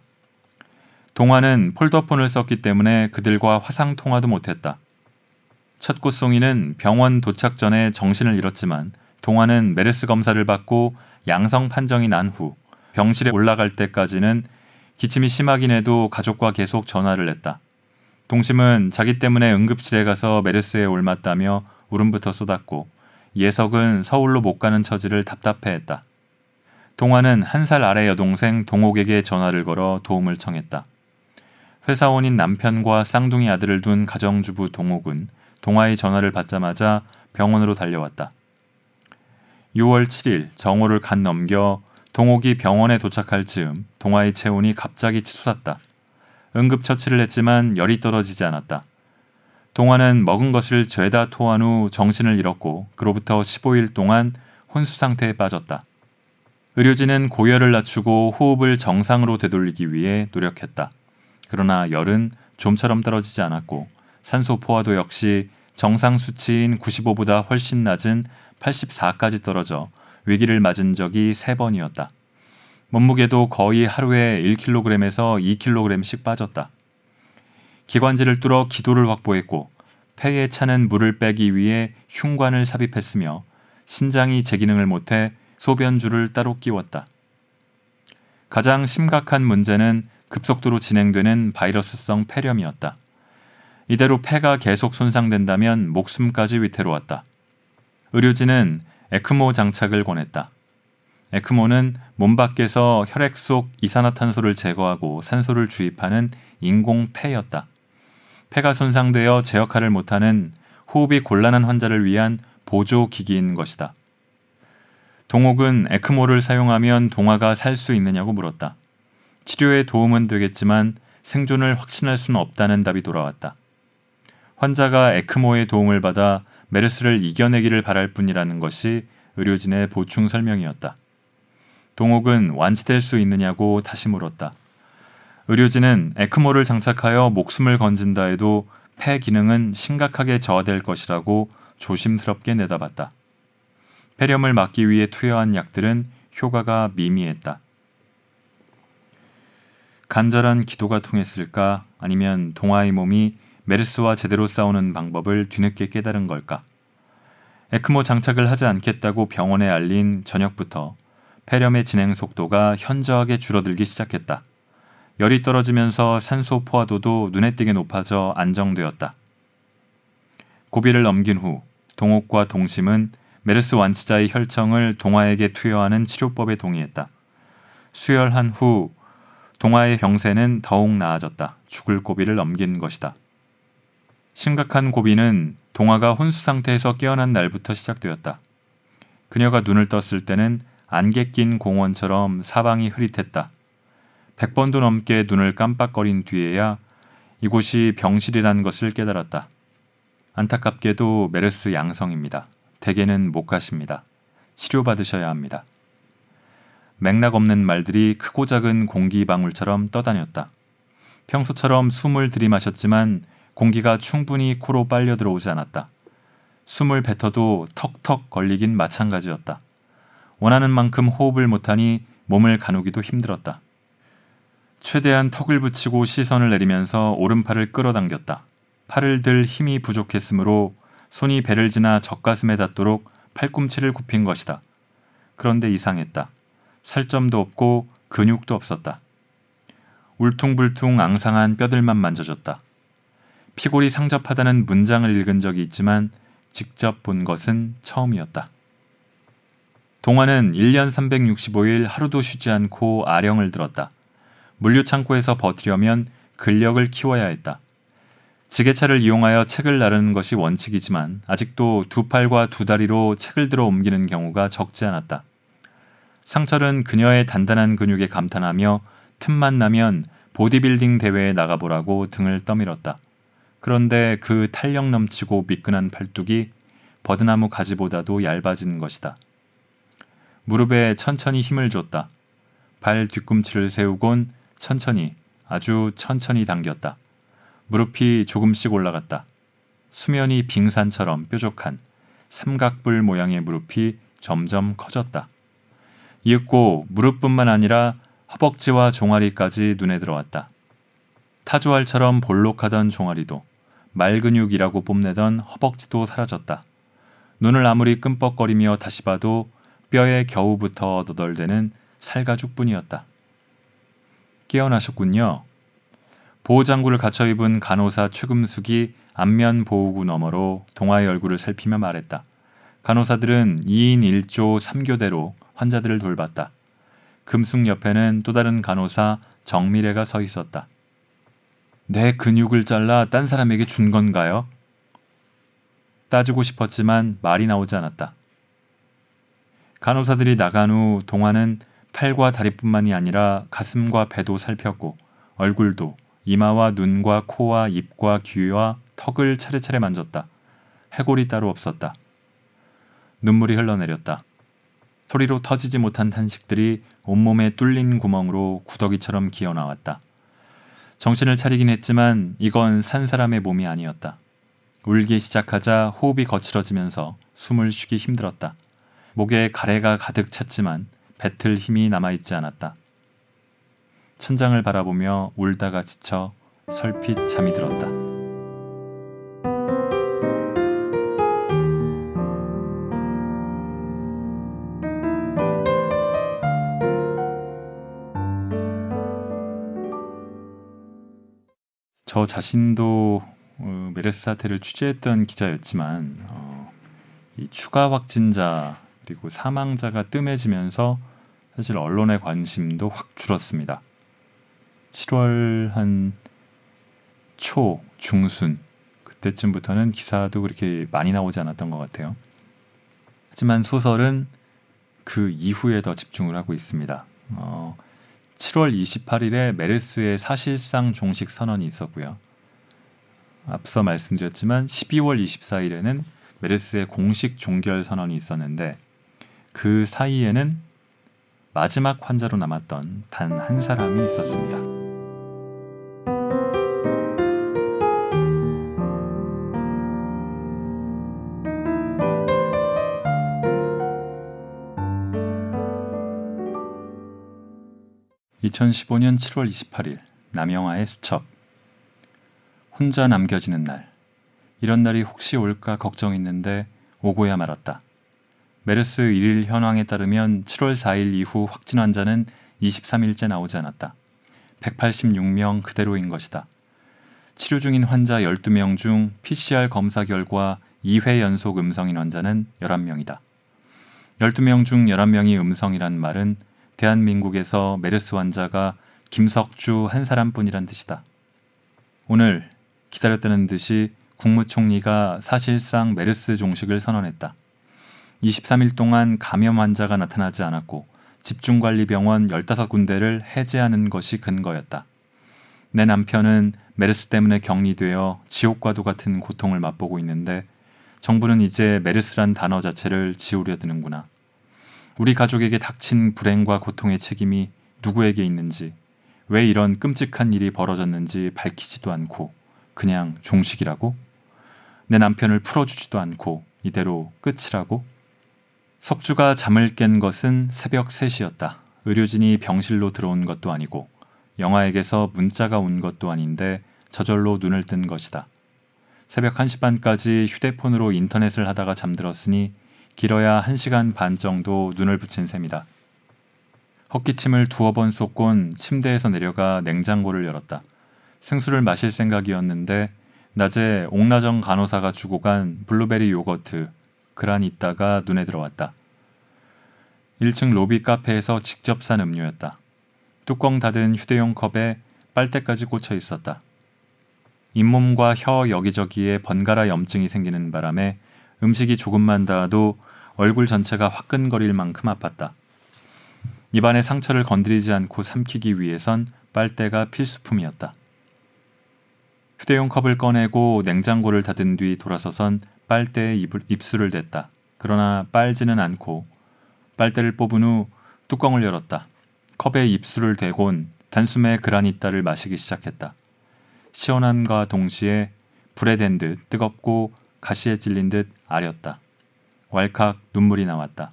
동화는 폴더폰을 썼기 때문에 그들과 화상 통화도 못했다. 첫 꽃송이는 병원 도착 전에 정신을 잃었지만 동화는 메르스 검사를 받고 양성 판정이 난 후 병실에 올라갈 때까지는 기침이 심하긴 해도 가족과 계속 전화를 했다. 동심은 자기 때문에 응급실에 가서 메르스에 올맞다며 울음부터 쏟았고 예석은 서울로 못 가는 처지를 답답해했다. 동화는 한 살 아래 여동생 동옥에게 전화를 걸어 도움을 청했다. 회사원인 남편과 쌍둥이 아들을 둔 가정주부 동옥은 동화의 전화를 받자마자 병원으로 달려왔다. 6월 7일 정오를 간 넘겨 동옥이 병원에 도착할 즈음 동화의 체온이 갑자기 치솟았다. 응급처치를 했지만 열이 떨어지지 않았다. 동화는 먹은 것을 죄다 토한 후 정신을 잃었고 그로부터 15일 동안 혼수 상태에 빠졌다. 의료진은 고열을 낮추고 호흡을 정상으로 되돌리기 위해 노력했다. 그러나 열은 좀처럼 떨어지지 않았고 산소 포화도 역시 정상 수치인 95보다 훨씬 낮은 84까지 떨어져 위기를 맞은 적이 3번이었다. 몸무게도 거의 하루에 1kg에서 2kg씩 빠졌다. 기관지를 뚫어 기도를 확보했고 폐에 차는 물을 빼기 위해 흉관을 삽입했으며 신장이 제 기능을 못해 소변줄을 따로 끼웠다. 가장 심각한 문제는 급속도로 진행되는 바이러스성 폐렴이었다. 이대로 폐가 계속 손상된다면 목숨까지 위태로웠다. 의료진은 에크모 장착을 권했다. 에크모는 몸 밖에서 혈액 속 이산화탄소를 제거하고 산소를 주입하는 인공 폐였다. 폐가 손상되어 제 역할을 못하는 호흡이 곤란한 환자를 위한 보조 기기인 것이다. 동옥은 에크모를 사용하면 동화가 살 수 있느냐고 물었다. 치료에 도움은 되겠지만 생존을 확신할 수는 없다는 답이 돌아왔다. 환자가 에크모의 도움을 받아 메르스를 이겨내기를 바랄 뿐이라는 것이 의료진의 보충 설명이었다. 동옥은 완치될 수 있느냐고 다시 물었다. 의료진은 에크모를 장착하여 목숨을 건진다 해도 폐 기능은 심각하게 저하될 것이라고 조심스럽게 내다봤다. 폐렴을 막기 위해 투여한 약들은 효과가 미미했다. 간절한 기도가 통했을까 아니면 동아의 몸이 메르스와 제대로 싸우는 방법을 뒤늦게 깨달은 걸까? 에크모 장착을 하지 않겠다고 병원에 알린 저녁부터 폐렴의 진행 속도가 현저하게 줄어들기 시작했다. 열이 떨어지면서 산소 포화도도 눈에 띄게 높아져 안정되었다. 고비를 넘긴 후 동옥과 동심은 메르스 완치자의 혈청을 동화에게 투여하는 치료법에 동의했다. 수혈한 후 동화의 병세는 더욱 나아졌다. 죽을 고비를 넘긴 것이다. 심각한 고비는 동화가 혼수 상태에서 깨어난 날부터 시작되었다. 그녀가 눈을 떴을 때는 안개 낀 공원처럼 사방이 흐릿했다. 100번도 넘게 눈을 깜빡거린 뒤에야 이곳이 병실이라는 것을 깨달았다. 안타깝게도 메르스 양성입니다. 대개는 못 가십니다. 치료받으셔야 합니다. 맥락 없는 말들이 크고 작은 공기 방울처럼 떠다녔다. 평소처럼 숨을 들이마셨지만 공기가 충분히 코로 빨려 들어오지 않았다. 숨을 뱉어도 턱턱 걸리긴 마찬가지였다. 원하는 만큼 호흡을 못하니 몸을 가누기도 힘들었다. 최대한 턱을 붙이고 시선을 내리면서 오른팔을 끌어당겼다. 팔을 들 힘이 부족했으므로 손이 배를 지나 젖가슴에 닿도록 팔꿈치를 굽힌 것이다. 그런데 이상했다. 살점도 없고 근육도 없었다. 울퉁불퉁 앙상한 뼈들만 만져졌다. 피골이 상접하다는 문장을 읽은 적이 있지만 직접 본 것은 처음이었다. 동화는 1년 365일 하루도 쉬지 않고 아령을 들었다. 물류창고에서 버티려면 근력을 키워야 했다. 지게차를 이용하여 책을 나르는 것이 원칙이지만 아직도 두 팔과 두 다리로 책을 들어 옮기는 경우가 적지 않았다. 상철은 그녀의 단단한 근육에 감탄하며 틈만 나면 보디빌딩 대회에 나가보라고 등을 떠밀었다. 그런데 그 탄력 넘치고 미끈한 팔뚝이 버드나무 가지보다도 얇아진 것이다. 무릎에 천천히 힘을 줬다. 발 뒤꿈치를 세우곤 천천히, 아주 천천히 당겼다. 무릎이 조금씩 올라갔다. 수면이 빙산처럼 뾰족한 삼각불 모양의 무릎이 점점 커졌다. 이윽고 무릎뿐만 아니라 허벅지와 종아리까지 눈에 들어왔다. 타조알처럼 볼록하던 종아리도 말근육이라고 뽐내던 허벅지도 사라졌다. 눈을 아무리 끔뻑거리며 다시 봐도 뼈에 겨우부터 너덜대는 살가죽뿐이었다. 깨어나셨군요. 보호장구를 갖춰 입은 간호사 최금숙이 안면 보호구 너머로 동아의 얼굴을 살피며 말했다. 간호사들은 2인 1조 3교대로 환자들을 돌봤다. 금숙 옆에는 또 다른 간호사 정미래가 서 있었다. 내 근육을 잘라 딴 사람에게 준 건가요? 따지고 싶었지만 말이 나오지 않았다. 간호사들이 나간 후 동화는 팔과 다리뿐만이 아니라 가슴과 배도 살폈고 얼굴도 이마와 눈과 코와 입과 귀와 턱을 차례차례 만졌다. 해골이 따로 없었다. 눈물이 흘러내렸다. 소리로 터지지 못한 탄식들이 온몸에 뚫린 구멍으로 구더기처럼 기어 나왔다. 정신을 차리긴 했지만 이건 산 사람의 몸이 아니었다. 울기 시작하자 호흡이 거칠어지면서 숨을 쉬기 힘들었다. 목에 가래가 가득 찼지만 뱉을 힘이 남아있지 않았다. 천장을 바라보며 울다가 지쳐 설핏 잠이 들었다. ' 저 자신도 어, 메르스 사태를 취재했던 기자였지만 어, 이 추가 확진자 그리고 사망자가 뜸해지면서 사실 언론의 관심도 확 줄었습니다. 7월 한 초, 중순 그때쯤부터는 기사도 그렇게 많이 나오지 않았던 것 같아요. 하지만 소설은 그 이후에 더 집중을 하고 있습니다. 어, 7월 28일에 메르스의 사실상 종식 선언이 있었고요. 앞서 말씀드렸지만 12월 24일에는 메르스의 공식 종결 선언이 있었는데 그 사이에는 마지막 환자로 남았던 단 한 사람이 있었습니다. (2015년 7월 28일) 남영아의 수첩 혼자 남겨지는 날 이런 날이 혹시 올까 걱정했는데 오고야 말았다. 메르스 1일 현황에 따르면 7월 4일 이후 확진 환자는 23일째 나오지 않았다. 186명 그대로인 것이다. 치료 중인 환자 12명 중 PCR 검사 결과 2회 연속 음성인 환자는 11명이다. 12명 중 11명이 음성이란 말은 대한민국에서 메르스 환자가 김석주 한 사람뿐이란 뜻이다. 오늘 기다렸다는 듯이 국무총리가 사실상 메르스 종식을 선언했다. 23일 동안 감염 환자가 나타나지 않았고 집중관리병원 15군데를 해제하는 것이 근거였다. 내 남편은 메르스 때문에 격리되어 지옥과도 같은 고통을 맛보고 있는데 정부는 이제 메르스란 단어 자체를 지우려 드는구나. 우리 가족에게 닥친 불행과 고통의 책임이 누구에게 있는지, 왜 이런 끔찍한 일이 벌어졌는지 밝히지도 않고 그냥 종식이라고? 내 남편을 풀어주지도 않고 이대로 끝이라고? 석주가 잠을 깬 것은 새벽 3시였다. 의료진이 병실로 들어온 것도 아니고 영화에게서 문자가 온 것도 아닌데 저절로 눈을 뜬 것이다. 새벽 1시 반까지 휴대폰으로 인터넷을 하다가 잠들었으니 길어야 1시간 반 정도 눈을 붙인 셈이다. 헛기침을 두어 번 쏟곤 침대에서 내려가 냉장고를 열었다. 생수를 마실 생각이었는데 낮에 옥나정 간호사가 주고 간 블루베리 요거트 그란 있다가 눈에 들어왔다. 1층 로비 카페에서 직접 산 음료였다. 뚜껑 닫은 휴대용 컵에 빨대까지 꽂혀 있었다. 잇몸과 혀 여기저기에 번갈아 염증이 생기는 바람에 음식이 조금만 닿아도 얼굴 전체가 화끈거릴 만큼 아팠다. 입안의 상처를 건드리지 않고 삼키기 위해선 빨대가 필수품이었다. 휴대용 컵을 꺼내고 냉장고를 닫은 뒤 돌아서선 빨대에 입을, 입술을 댔다. 그러나 빨지는 않고 빨대를 뽑은 후 뚜껑을 열었다. 컵에 입술을 대곤 단숨에 그라니따를 마시기 시작했다. 시원함과 동시에 불에 댄 듯 뜨겁고 가시에 찔린 듯 아렸다. 왈칵 눈물이 나왔다.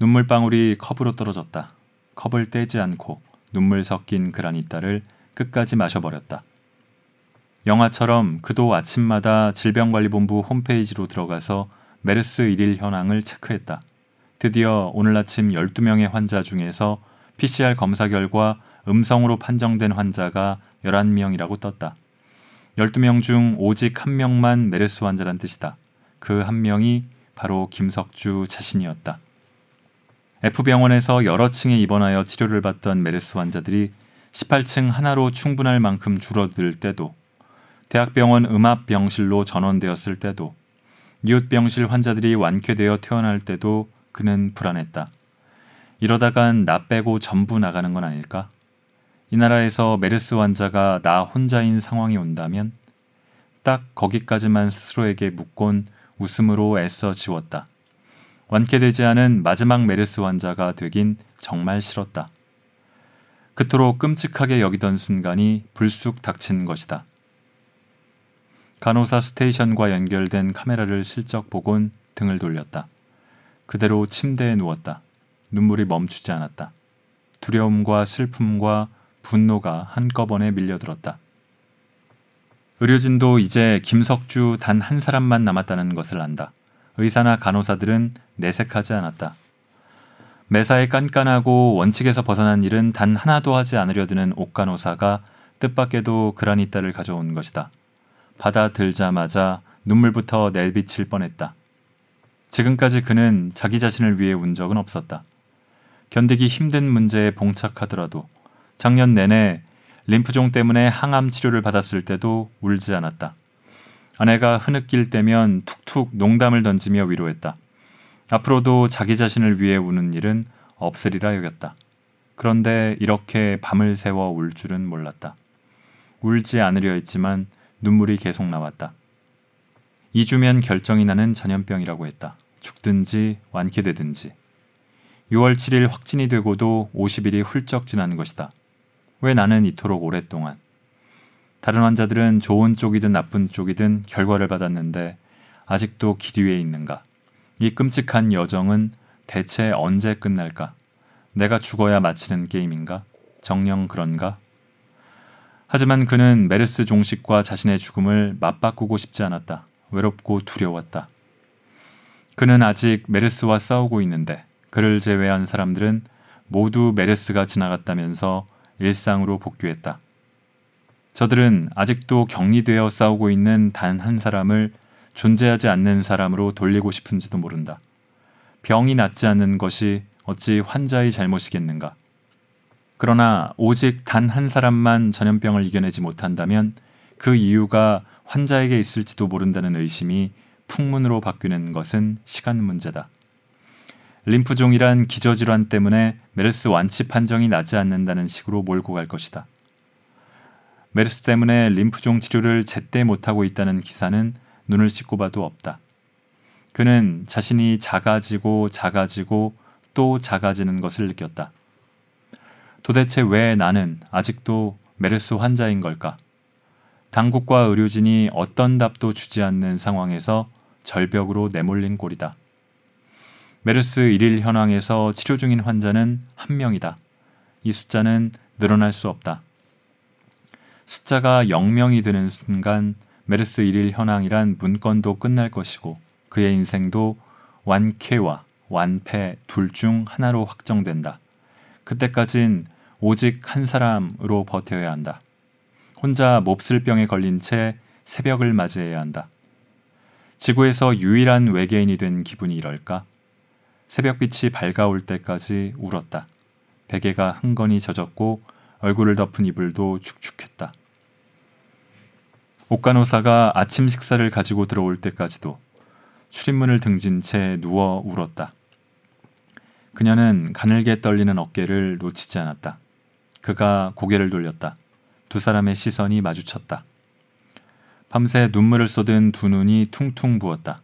눈물방울이 컵으로 떨어졌다. 컵을 떼지 않고 눈물 섞인 그라니따를 끝까지 마셔버렸다. 영화처럼 그도 아침마다 질병관리본부 홈페이지로 들어가서 메르스 1일 현황을 체크했다. 드디어 오늘 아침 12명의 환자 중에서 PCR 검사 결과 음성으로 판정된 환자가 11명이라고 떴다. 12명 중 오직 한 명만 메르스 환자란 뜻이다. 그 한 명이 바로 김석주 자신이었다. F병원에서 여러 층에 입원하여 치료를 받던 메르스 환자들이 18층 하나로 충분할 만큼 줄어들 때도 대학병원 음압병실로 전원되었을 때도 이웃병실 환자들이 완쾌되어 퇴원할 때도 그는 불안했다. 이러다간 나 빼고 전부 나가는 건 아닐까? 이 나라에서 메르스 환자가 나 혼자인 상황이 온다면 딱 거기까지만 스스로에게 묻곤 웃음으로 애써 지웠다. 완쾌되지 않은 마지막 메르스 환자가 되긴 정말 싫었다. 그토록 끔찍하게 여기던 순간이 불쑥 닥친 것이다. 간호사 스테이션과 연결된 카메라를 슬쩍 보곤 등을 돌렸다. 그대로 침대에 누웠다. 눈물이 멈추지 않았다. 두려움과 슬픔과 분노가 한꺼번에 밀려들었다. 의료진도 이제 김석주 단 한 사람만 남았다는 것을 안다. 의사나 간호사들은 내색하지 않았다. 매사에 깐깐하고 원칙에서 벗어난 일은 단 하나도 하지 않으려 드는 옥간호사가 뜻밖에도 그라니따를 가져온 것이다. 받아들자마자 눈물부터 내비칠 뻔했다. 지금까지 그는 자기 자신을 위해 운 적은 없었다. 견디기 힘든 문제에 봉착하더라도 작년 내내 림프종 때문에 항암 치료를 받았을 때도 울지 않았다. 아내가 흐느낄 때면 툭툭 농담을 던지며 위로했다. 앞으로도 자기 자신을 위해 우는 일은 없으리라 여겼다. 그런데 이렇게 밤을 새워 울 줄은 몰랐다. 울지 않으려 했지만 눈물이 계속 나왔다. 2주면 결정이 나는 전염병이라고 했다. 죽든지 완쾌되든지. 6월 7일 확진이 되고도 50일이 훌쩍 지난 것이다. 왜 나는 이토록 오랫동안 다른 환자들은 좋은 쪽이든 나쁜 쪽이든 결과를 받았는데 아직도 길 위에 있는가? 이 끔찍한 여정은 대체 언제 끝날까? 내가 죽어야 마치는 게임인가? 정녕 그런가? 하지만 그는 메르스 종식과 자신의 죽음을 맞바꾸고 싶지 않았다. 외롭고 두려웠다. 그는 아직 메르스와 싸우고 있는데 그를 제외한 사람들은 모두 메르스가 지나갔다면서 일상으로 복귀했다. 저들은 아직도 격리되어 싸우고 있는 단 한 사람을 존재하지 않는 사람으로 돌리고 싶은지도 모른다. 병이 낫지 않는 것이 어찌 환자의 잘못이겠는가? 그러나 오직 단 한 사람만 전염병을 이겨내지 못한다면 그 이유가 환자에게 있을지도 모른다는 의심이 풍문으로 바뀌는 것은 시간 문제다. 림프종이란 기저질환 때문에 메르스 완치 판정이 나지 않는다는 식으로 몰고 갈 것이다. 메르스 때문에 림프종 치료를 제때 못하고 있다는 기사는 눈을 씻고 봐도 없다. 그는 자신이 작아지고 작아지고 또 작아지는 것을 느꼈다. 도대체 왜 나는 아직도 메르스 환자인 걸까? 당국과 의료진이 어떤 답도 주지 않는 상황에서 절벽으로 내몰린 꼴이다. 메르스 1일 현황에서 치료 중인 환자는 한 명이다. 이 숫자는 늘어날 수 없다. 숫자가 0명이 되는 순간 메르스 1일 현황이란 문건도 끝날 것이고 그의 인생도 완쾌와 완패 둘 중 하나로 확정된다. 그때까진 오직 한 사람으로 버텨야 한다. 혼자 몹쓸 병에 걸린 채 새벽을 맞이해야 한다. 지구에서 유일한 외계인이 된 기분이 이럴까? 새벽빛이 밝아올 때까지 울었다. 베개가 흥건히 젖었고 얼굴을 덮은 이불도 축축했다. 옥간호사가 아침 식사를 가지고 들어올 때까지도 출입문을 등진 채 누워 울었다. 그녀는 가늘게 떨리는 어깨를 놓치지 않았다. 그가 고개를 돌렸다. 두 사람의 시선이 마주쳤다. 밤새 눈물을 쏟은 두 눈이 퉁퉁 부었다.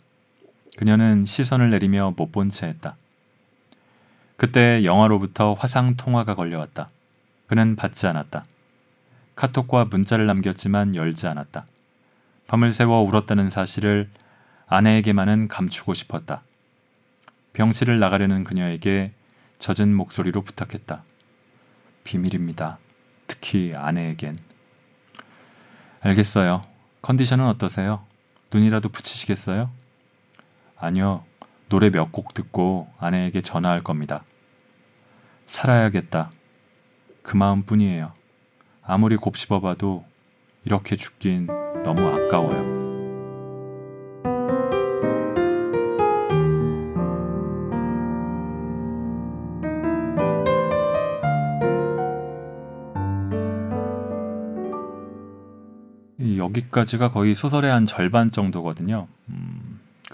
그녀는 시선을 내리며 못 본 채 했다. 그때 영화로부터 화상 통화가 걸려왔다. 그는 받지 않았다. 카톡과 문자를 남겼지만 열지 않았다. 밤을 새워 울었다는 사실을 아내에게만은 감추고 싶었다. 병실을 나가려는 그녀에게 젖은 목소리로 부탁했다. 비밀입니다. 특히 아내에겐. 알겠어요. 컨디션은 어떠세요? 눈이라도 붙이시겠어요? 아니요. 노래 몇 곡 듣고 아내에게 전화할 겁니다. 살아야겠다. 그 마음뿐이에요. 아무리 곱씹어 봐도 이렇게 죽긴 너무 아까워요. 여기까지가 거의 소설의 한 절반 정도거든요. 음,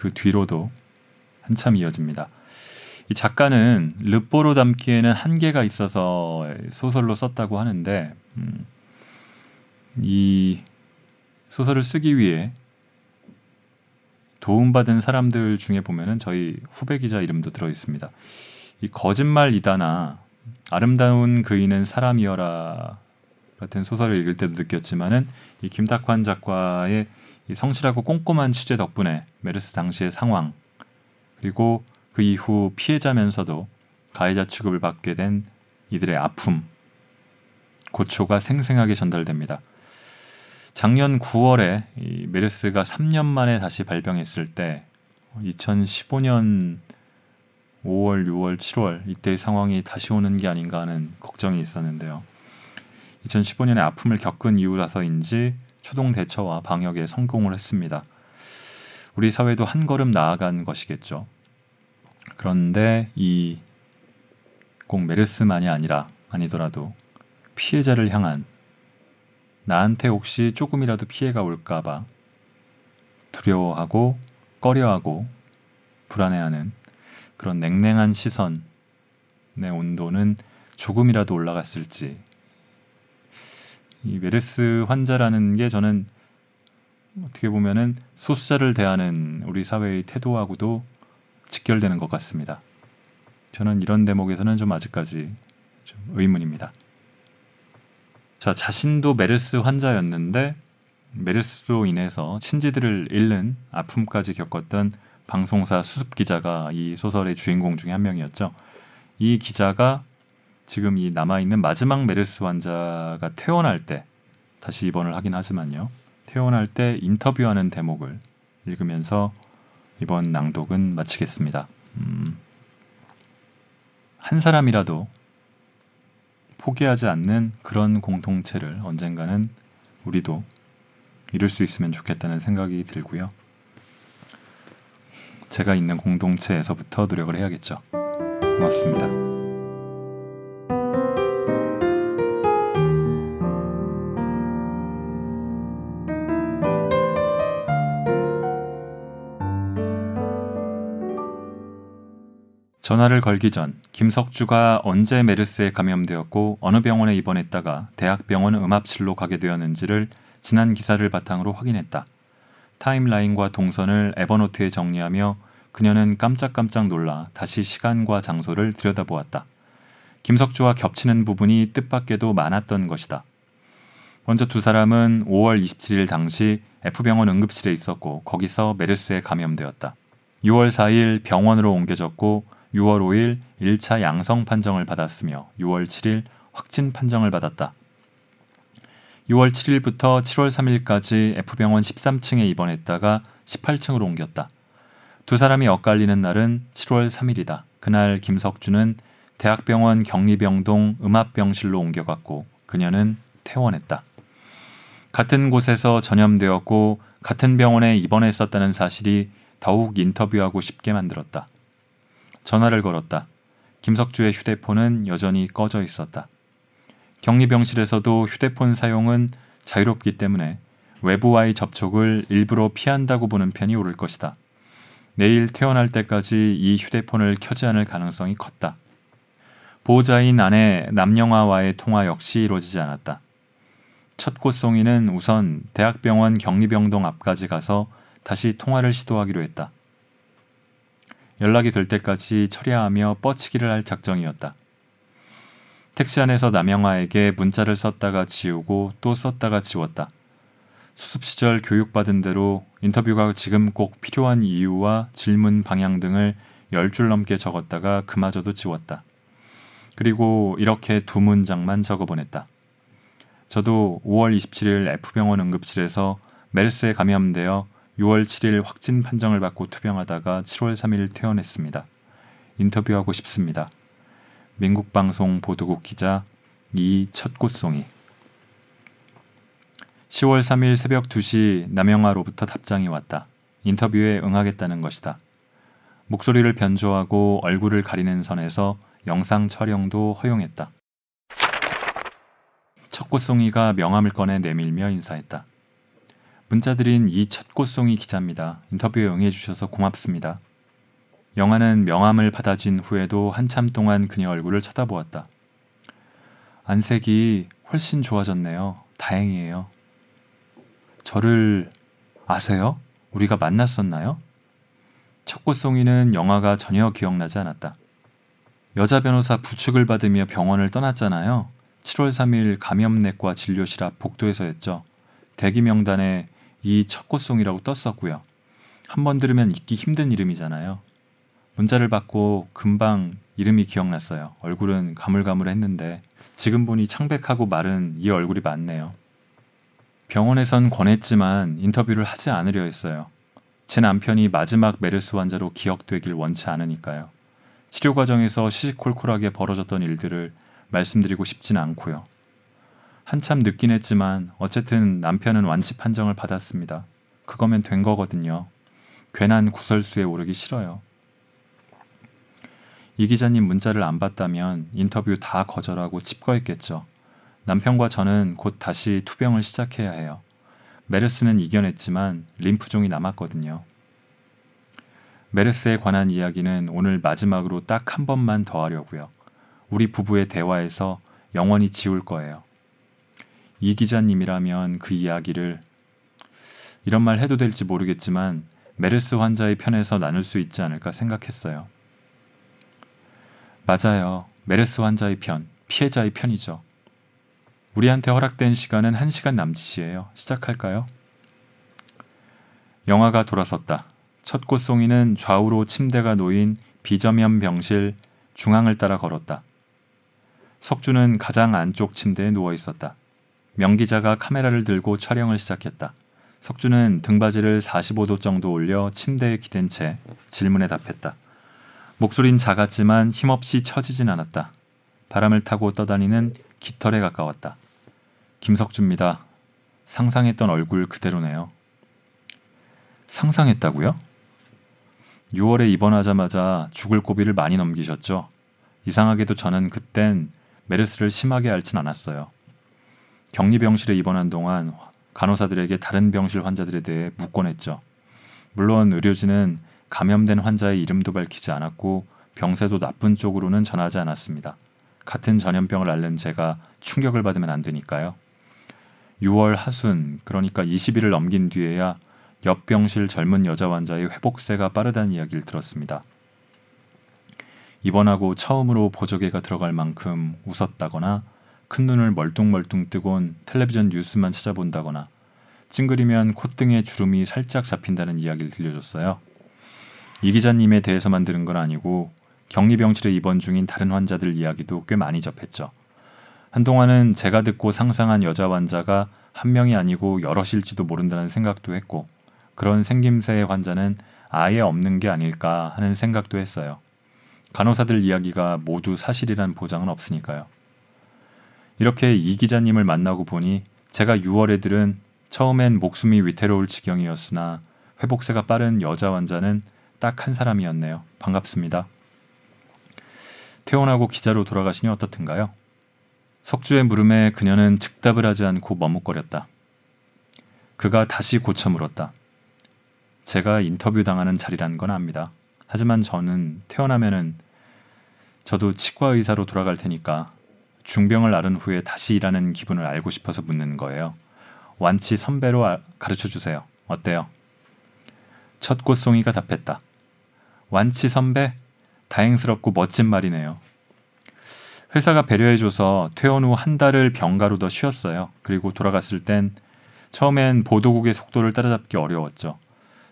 그 뒤로도 한참 이어집니다. 이 작가는 르뽀로 담기에는 한계가 있어서 소설로 썼다고 하는데 음, 이 소설을 쓰기 위해 도움받은 사람들 중에 보면은 저희 후배 기자 이름도 들어 있습니다. 이 거짓말이다나 아름다운 그이는 사람이여라 같은 소설을 읽을 때도 느꼈지만은 이 김탁환 작가의 이 성실하고 꼼꼼한 취재 덕분에 메르스 당시의 상황 그리고 그 이후 피해자면서도 가해자 취급을 받게 된 이들의 아픔 고초가 생생하게 전달됩니다. 작년 9월에 이 메르스가 3년 만에 다시 발병했을 때 2015년 5월, 6월, 7월 이때의 상황이 다시 오는 게 아닌가 하는 걱정이 있었는데요. 2015년에 아픔을 겪은 이유라서인지 초동 대처와 방역에 성공을 했습니다. 우리 사회도 한 걸음 나아간 것이겠죠. 그런데 이 꼭 메르스만이 아니라 아니더라도 피해자를 향한 나한테 혹시 조금이라도 피해가 올까봐 두려워하고 꺼려하고 불안해하는 그런 냉랭한 시선의 온도는 조금이라도 올라갔을지 이 메르스 환자라는 게 저는 어떻게 보면은 소수자를 대하는 우리 사회의 태도하고도 직결되는 것 같습니다. 저는 이런 대목에서는 좀 아직까지 좀 의문입니다. 자, 자신도 메르스 환자였는데 메르스로 인해서 친지들을 잃는 아픔까지 겪었던 방송사 수습 기자가 이 소설의 주인공 중에 한 명이었죠. 이 기자가 지금 이 남아 있는 마지막 메르스 환자가 퇴원할 때 다시 입원을 하긴 하지만요. 퇴원할 때 인터뷰하는 대목을 읽으면서 이번 낭독은 마치겠습니다. 음, 한 사람이라도 포기하지 않는 그런 공동체를 언젠가는 우리도 이룰 수 있으면 좋겠다는 생각이 들고요. 제가 있는 공동체에서부터 노력을 해야겠죠. 고맙습니다. 전화를 걸기 전 김석주가 언제 메르스에 감염되었고 어느 병원에 입원했다가 대학병원 음압실로 가게 되었는지를 지난 기사를 바탕으로 확인했다. 타임라인과 동선을 에버노트에 정리하며 그녀는 깜짝깜짝 놀라 다시 시간과 장소를 들여다보았다. 김석주와 겹치는 부분이 뜻밖에도 많았던 것이다. 먼저 두 사람은 5월 27일 당시 F병원 응급실에 있었고 거기서 메르스에 감염되었다. 6월 4일 병원으로 옮겨졌고 6월 5일 1차 양성 판정을 받았으며 6월 7일 확진 판정을 받았다. 6월 7일부터 7월 3일까지 F병원 13층에 입원했다가 18층으로 옮겼다. 두 사람이 엇갈리는 날은 7월 3일이다. 그날 김석주는 대학병원 격리병동 음압병실로 옮겨갔고 그녀는 퇴원했다. 같은 곳에서 전염되었고 같은 병원에 입원했었다는 사실이 더욱 인터뷰하고 싶게 만들었다. 전화를 걸었다. 김석주의 휴대폰은 여전히 꺼져 있었다. 격리병실에서도 휴대폰 사용은 자유롭기 때문에 외부와의 접촉을 일부러 피한다고 보는 편이 옳을 것이다. 내일 퇴원할 때까지 이 휴대폰을 켜지 않을 가능성이 컸다. 보호자인 아내 남영아와의 통화 역시 이루어지지 않았다. 첫 꽃송이는 우선 대학병원 격리병동 앞까지 가서 다시 통화를 시도하기로 했다. 연락이 될 때까지 처리하며 뻗치기를 할 작정이었다. 택시 안에서 남영아에게 문자를 썼다가 지우고 또 썼다가 지웠다. 수습 시절 교육받은 대로 인터뷰가 지금 꼭 필요한 이유와 질문 방향 등을 열 줄 넘게 적었다가 그마저도 지웠다. 그리고 이렇게 두 문장만 적어 보냈다. 저도 5월 27일 F병원 응급실에서 메르스에 감염되어 6월 7일 확진 판정을 받고 투병하다가 7월 3일 퇴원했습니다. 인터뷰하고 싶습니다. 민국방송 보도국 기자 이첫 꽃송이 10월 3일 새벽 2시 남영아로부터 답장이 왔다. 인터뷰에 응하겠다는 것이다. 목소리를 변조하고 얼굴을 가리는 선에서 영상 촬영도 허용했다. 첫 꽃송이가 명함을 꺼내 내밀며 인사했다. 문자 드린 이 첫꽃송이 기자입니다. 인터뷰에 응해주셔서 고맙습니다. 영화는 명함을 받아진 후에도 한참 동안 그녀 얼굴을 쳐다보았다. 안색이 훨씬 좋아졌네요. 다행이에요. 저를 아세요? 우리가 만났었나요? 첫꽃송이는 영화가 전혀 기억나지 않았다. 여자 변호사 부축을 받으며 병원을 떠났잖아요. 7월 3일 감염내과 진료실 앞 복도에서였죠. 대기 명단에 이 첫꽃송이라고 떴었고요. 한 번 들으면 잊기 힘든 이름이잖아요. 문자를 받고 금방 이름이 기억났어요. 얼굴은 가물가물했는데 지금 보니 창백하고 마른 이 얼굴이 맞네요. 병원에선 권했지만 인터뷰를 하지 않으려 했어요. 제 남편이 마지막 메르스 환자로 기억되길 원치 않으니까요. 치료 과정에서 시시콜콜하게 벌어졌던 일들을 말씀드리고 싶진 않고요. 한참 늦긴 했지만 어쨌든 남편은 완치 판정을 받았습니다. 그거면 된 거거든요. 괜한 구설수에 오르기 싫어요. 이 기자님 문자를 안 받다면 인터뷰 다 거절하고 칩거했겠죠. 남편과 저는 곧 다시 투병을 시작해야 해요. 메르스는 이겨냈지만 림프종이 남았거든요. 메르스에 관한 이야기는 오늘 마지막으로 딱 한 번만 더 하려고요. 우리 부부의 대화에서 영원히 지울 거예요. 이 기자님이라면 그 이야기를 이런 말 해도 될지 모르겠지만 메르스 환자의 편에서 나눌 수 있지 않을까 생각했어요. 맞아요. 메르스 환자의 편, 피해자의 편이죠. 우리한테 허락된 시간은 1시간 남짓이에요. 시작할까요? 영화가 돌아섰다. 첫 꽃송이는 좌우로 침대가 놓인 비점염 병실 중앙을 따라 걸었다. 석주는 가장 안쪽 침대에 누워 있었다. 명 기자가 카메라를 들고 촬영을 시작했다. 석주는 등받이를 45도 정도 올려 침대에 기댄 채 질문에 답했다. 목소린 작았지만 힘없이 처지진 않았다. 바람을 타고 떠다니는 깃털에 가까웠다. 김석주입니다. 상상했던 얼굴 그대로네요. 상상했다고요? 6월에 입원하자마자 죽을 고비를 많이 넘기셨죠? 이상하게도 저는 그땐 메르스를 심하게 앓진 않았어요. 격리병실에 입원한 동안 간호사들에게 다른 병실 환자들에 대해 묻곤 했죠. 물론 의료진은 감염된 환자의 이름도 밝히지 않았고 병세도 나쁜 쪽으로는 전하지 않았습니다. 같은 전염병을 앓는 제가 충격을 받으면 안 되니까요. 6월 하순, 그러니까 20일을 넘긴 뒤에야 옆 병실 젊은 여자 환자의 회복세가 빠르다는 이야기를 들었습니다. 입원하고 처음으로 보조개가 들어갈 만큼 웃었다거나 큰 눈을 멀뚱멀뚱 뜨곤 텔레비전 뉴스만 찾아본다거나 찡그리면 콧등에 주름이 살짝 잡힌다는 이야기를 들려줬어요. 이 기자님에 대해서만 들은 건 아니고 격리병실에 입원 중인 다른 환자들 이야기도 꽤 많이 접했죠. 한동안은 제가 듣고 상상한 여자 환자가 한 명이 아니고 여럿일지도 모른다는 생각도 했고 그런 생김새의 환자는 아예 없는 게 아닐까 하는 생각도 했어요. 간호사들 이야기가 모두 사실이란 보장은 없으니까요. 이렇게 이 기자님을 만나고 보니 제가 6월에 들은 처음엔 목숨이 위태로울 지경이었으나 회복세가 빠른 여자 환자는 딱 한 사람이었네요. 반갑습니다. 퇴원하고 기자로 돌아가시니 어떻든가요? 석주의 물음에 그녀는 즉답을 하지 않고 머뭇거렸다. 그가 다시 고쳐 물었다. 제가 인터뷰 당하는 자리란 건 압니다. 하지만 저는 퇴원하면은 저도 치과 의사로 돌아갈 테니까 중병을 앓은 후에 다시 일하는 기분을 알고 싶어서 묻는 거예요. 완치 선배로 아, 가르쳐 주세요. 어때요? 첫 꽃송이가 답했다. 완치 선배? 다행스럽고 멋진 말이네요. 회사가 배려해줘서 퇴원 후 한 달을 병가로 더 쉬었어요. 그리고 돌아갔을 땐 처음엔 보도국의 속도를 따라잡기 어려웠죠.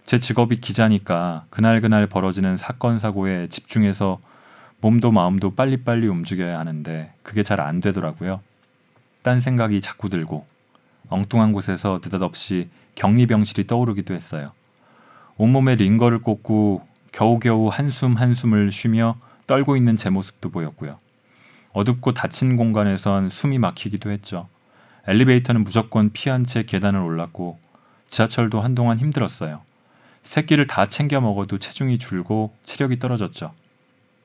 제 직업이 기자니까 그날그날 벌어지는 사건 사고에 집중해서 몸도 마음도 빨리빨리 움직여야 하는데 그게 잘 안 되더라고요. 딴 생각이 자꾸 들고 엉뚱한 곳에서 느닷없이 격리병실이 떠오르기도 했어요. 온몸에 링거를 꽂고 겨우겨우 한숨 한숨을 쉬며 떨고 있는 제 모습도 보였고요. 어둡고 닫힌 공간에선 숨이 막히기도 했죠. 엘리베이터는 무조건 피한 채 계단을 올랐고 지하철도 한동안 힘들었어요. 새끼를 다 챙겨 먹어도 체중이 줄고 체력이 떨어졌죠.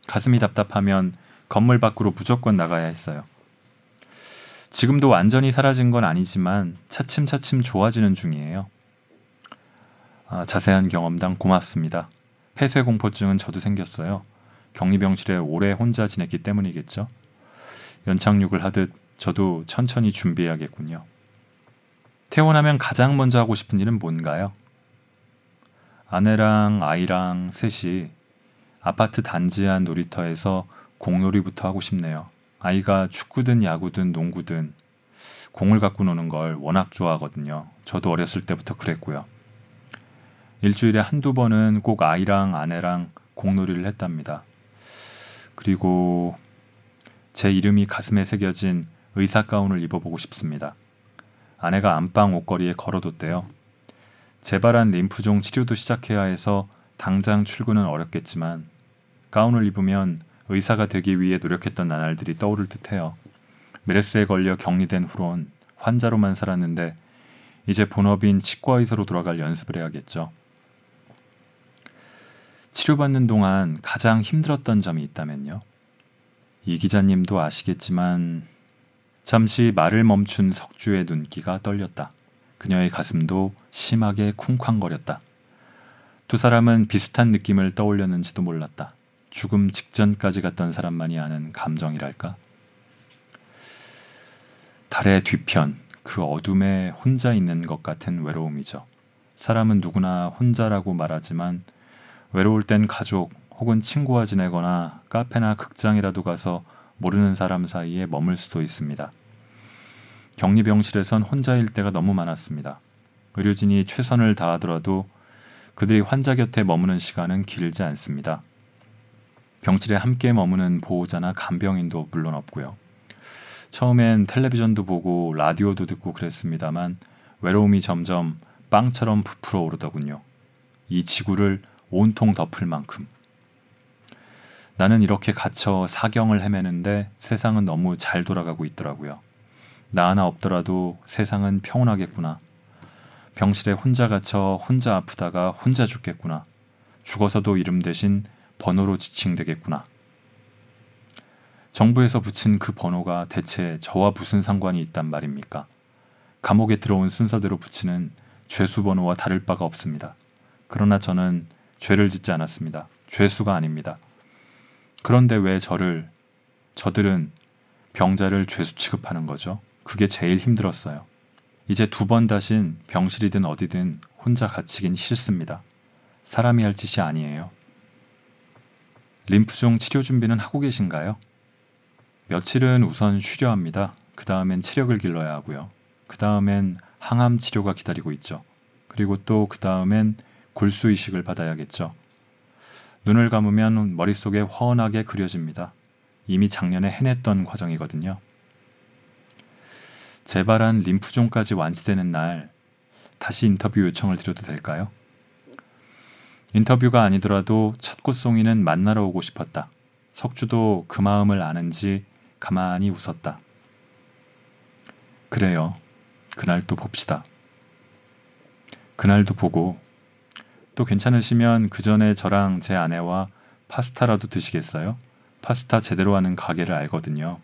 가슴이 답답하면 건물 밖으로 무조건 나가야 했어요. 지금도 완전히 사라진 건 아니지만 차츰차츰 좋아지는 중이에요. 아, 자세한 경험담 고맙습니다. 폐쇄 공포증은 저도 생겼어요. 격리병실에 오래 혼자 지냈기 때문이겠죠. 연착륙을 하듯 저도 천천히 준비해야겠군요. 태어나면 가장 먼저 하고 싶은 일은 뭔가요? 아내랑 아이랑 셋이 아파트 단지 안 놀이터에서 공놀이부터 하고 싶네요. 아이가 축구든 야구든 농구든 공을 갖고 노는 걸 워낙 좋아하거든요. 저도 어렸을 때부터 그랬고요. 일주일에 한두 번은 꼭 아이랑 아내랑 공놀이를 했답니다. 그리고 제 이름이 가슴에 새겨진 의사 가운을 입어보고 싶습니다. 아내가 안방 옷걸이에 걸어뒀대요. 재발한 림프종 치료도 시작해야 해서 당장 출근은 어렵겠지만 가운을 입으면 의사가 되기 위해 노력했던 나날들이 떠오를 듯해요. 메르스에 걸려 격리된 후론 환자로만 살았는데 이제 본업인 치과 의사로 돌아갈 연습을 해야겠죠. 치료받는 동안 가장 힘들었던 점이 있다면요. 이 기자님도 아시겠지만 잠시 말을 멈춘 석주의 눈기가 떨렸다. 그녀의 가슴도 심하게 쿵쾅거렸다. 두 사람은 비슷한 느낌을 떠올렸는지도 몰랐다. 죽음 직전까지 갔던 사람만이 아는 감정이랄까? 달의 뒤편, 그 어둠에 혼자 있는 것 같은 외로움이죠. 사람은 누구나 혼자라고 말하지만 외로울 땐 가족, 혹은 친구와 지내거나 카페나 극장이라도 가서 모르는 사람 사이에 머물 수도 있습니다. 격리병실에선 혼자일 때가 너무 많았습니다. 의료진이 최선을 다하더라도 그들이 환자 곁에 머무는 시간은 길지 않습니다. 병실에 함께 머무는 보호자나 간병인도 물론 없고요. 처음엔 텔레비전도 보고 라디오도 듣고 그랬습니다만 외로움이 점점 빵처럼 부풀어 오르더군요. 이 지구를 온통 덮을 만큼. 나는 이렇게 갇혀 사경을 헤매는데 세상은 너무 잘 돌아가고 있더라고요. 나 하나 없더라도 세상은 평온하겠구나. 병실에 혼자 갇혀 혼자 아프다가 혼자 죽겠구나. 죽어서도 이름 대신 번호로 지칭되겠구나. 정부에서 붙인 그 번호가 대체 저와 무슨 상관이 있단 말입니까? 감옥에 들어온 순서대로 붙이는 죄수 번호와 다를 바가 없습니다. 그러나 저는 죄를 짓지 않았습니다. 죄수가 아닙니다. 그런데 왜 저를 저들은 병자를 죄수 취급하는 거죠? 그게 제일 힘들었어요. 이제 두 번 다신 병실이든 어디든 혼자 갇히긴 싫습니다. 사람이 할 짓이 아니에요. 림프종 치료 준비는 하고 계신가요? 며칠은 우선 쉬려 합니다. 그 다음엔 체력을 길러야 하고요. 그 다음엔 항암 치료가 기다리고 있죠. 그리고 또 그 다음엔 골수 이식을 받아야겠죠. 눈을 감으면 머릿속에 훤하게 그려집니다. 이미 작년에 해냈던 과정이거든요. 재발한 림프종까지 완치되는 날 다시 인터뷰 요청을 드려도 될까요? 인터뷰가 아니더라도 첫 꽃송이는 만나러 오고 싶었다. 석주도 그 마음을 아는지 가만히 웃었다. 그래요. 그날 또 봅시다. 그날도 보고 또 괜찮으시면 그 전에 저랑 제 아내와 파스타라도 드시겠어요? 파스타 제대로 하는 가게를 알거든요.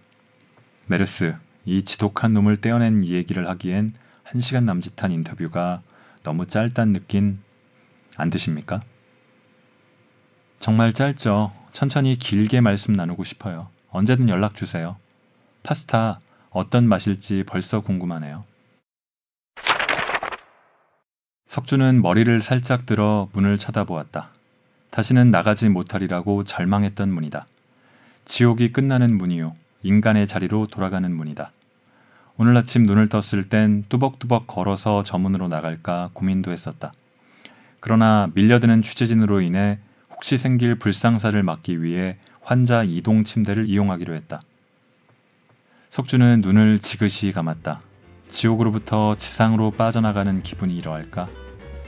메르스, 이 지독한 놈을 떼어낸 이 얘기를 하기엔 한 시간 남짓한 인터뷰가 너무 짧단 느낌 안 드십니까? 정말 짧죠. 천천히 길게 말씀 나누고 싶어요. 언제든 연락 주세요. 파스타 어떤 맛일지 벌써 궁금하네요. 석주는 머리를 살짝 들어 문을 쳐다보았다. 다시는 나가지 못하리라고 절망했던 문이다. 지옥이 끝나는 문이요. 인간의 자리로 돌아가는 문이다. 오늘 아침 눈을 떴을 땐 뚜벅뚜벅 걸어서 저 문으로 나갈까 고민도 했었다. 그러나 밀려드는 취재진으로 인해 혹시 생길 불상사를 막기 위해 환자 이동 침대를 이용하기로 했다. 석주는 눈을 지그시 감았다. 지옥으로부터 지상으로 빠져나가는 기분이 이러할까?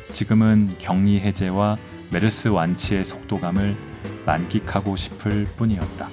지금은 격리 해제와 메르스 완치의 속도감을 만끽하고 싶을 뿐이었다.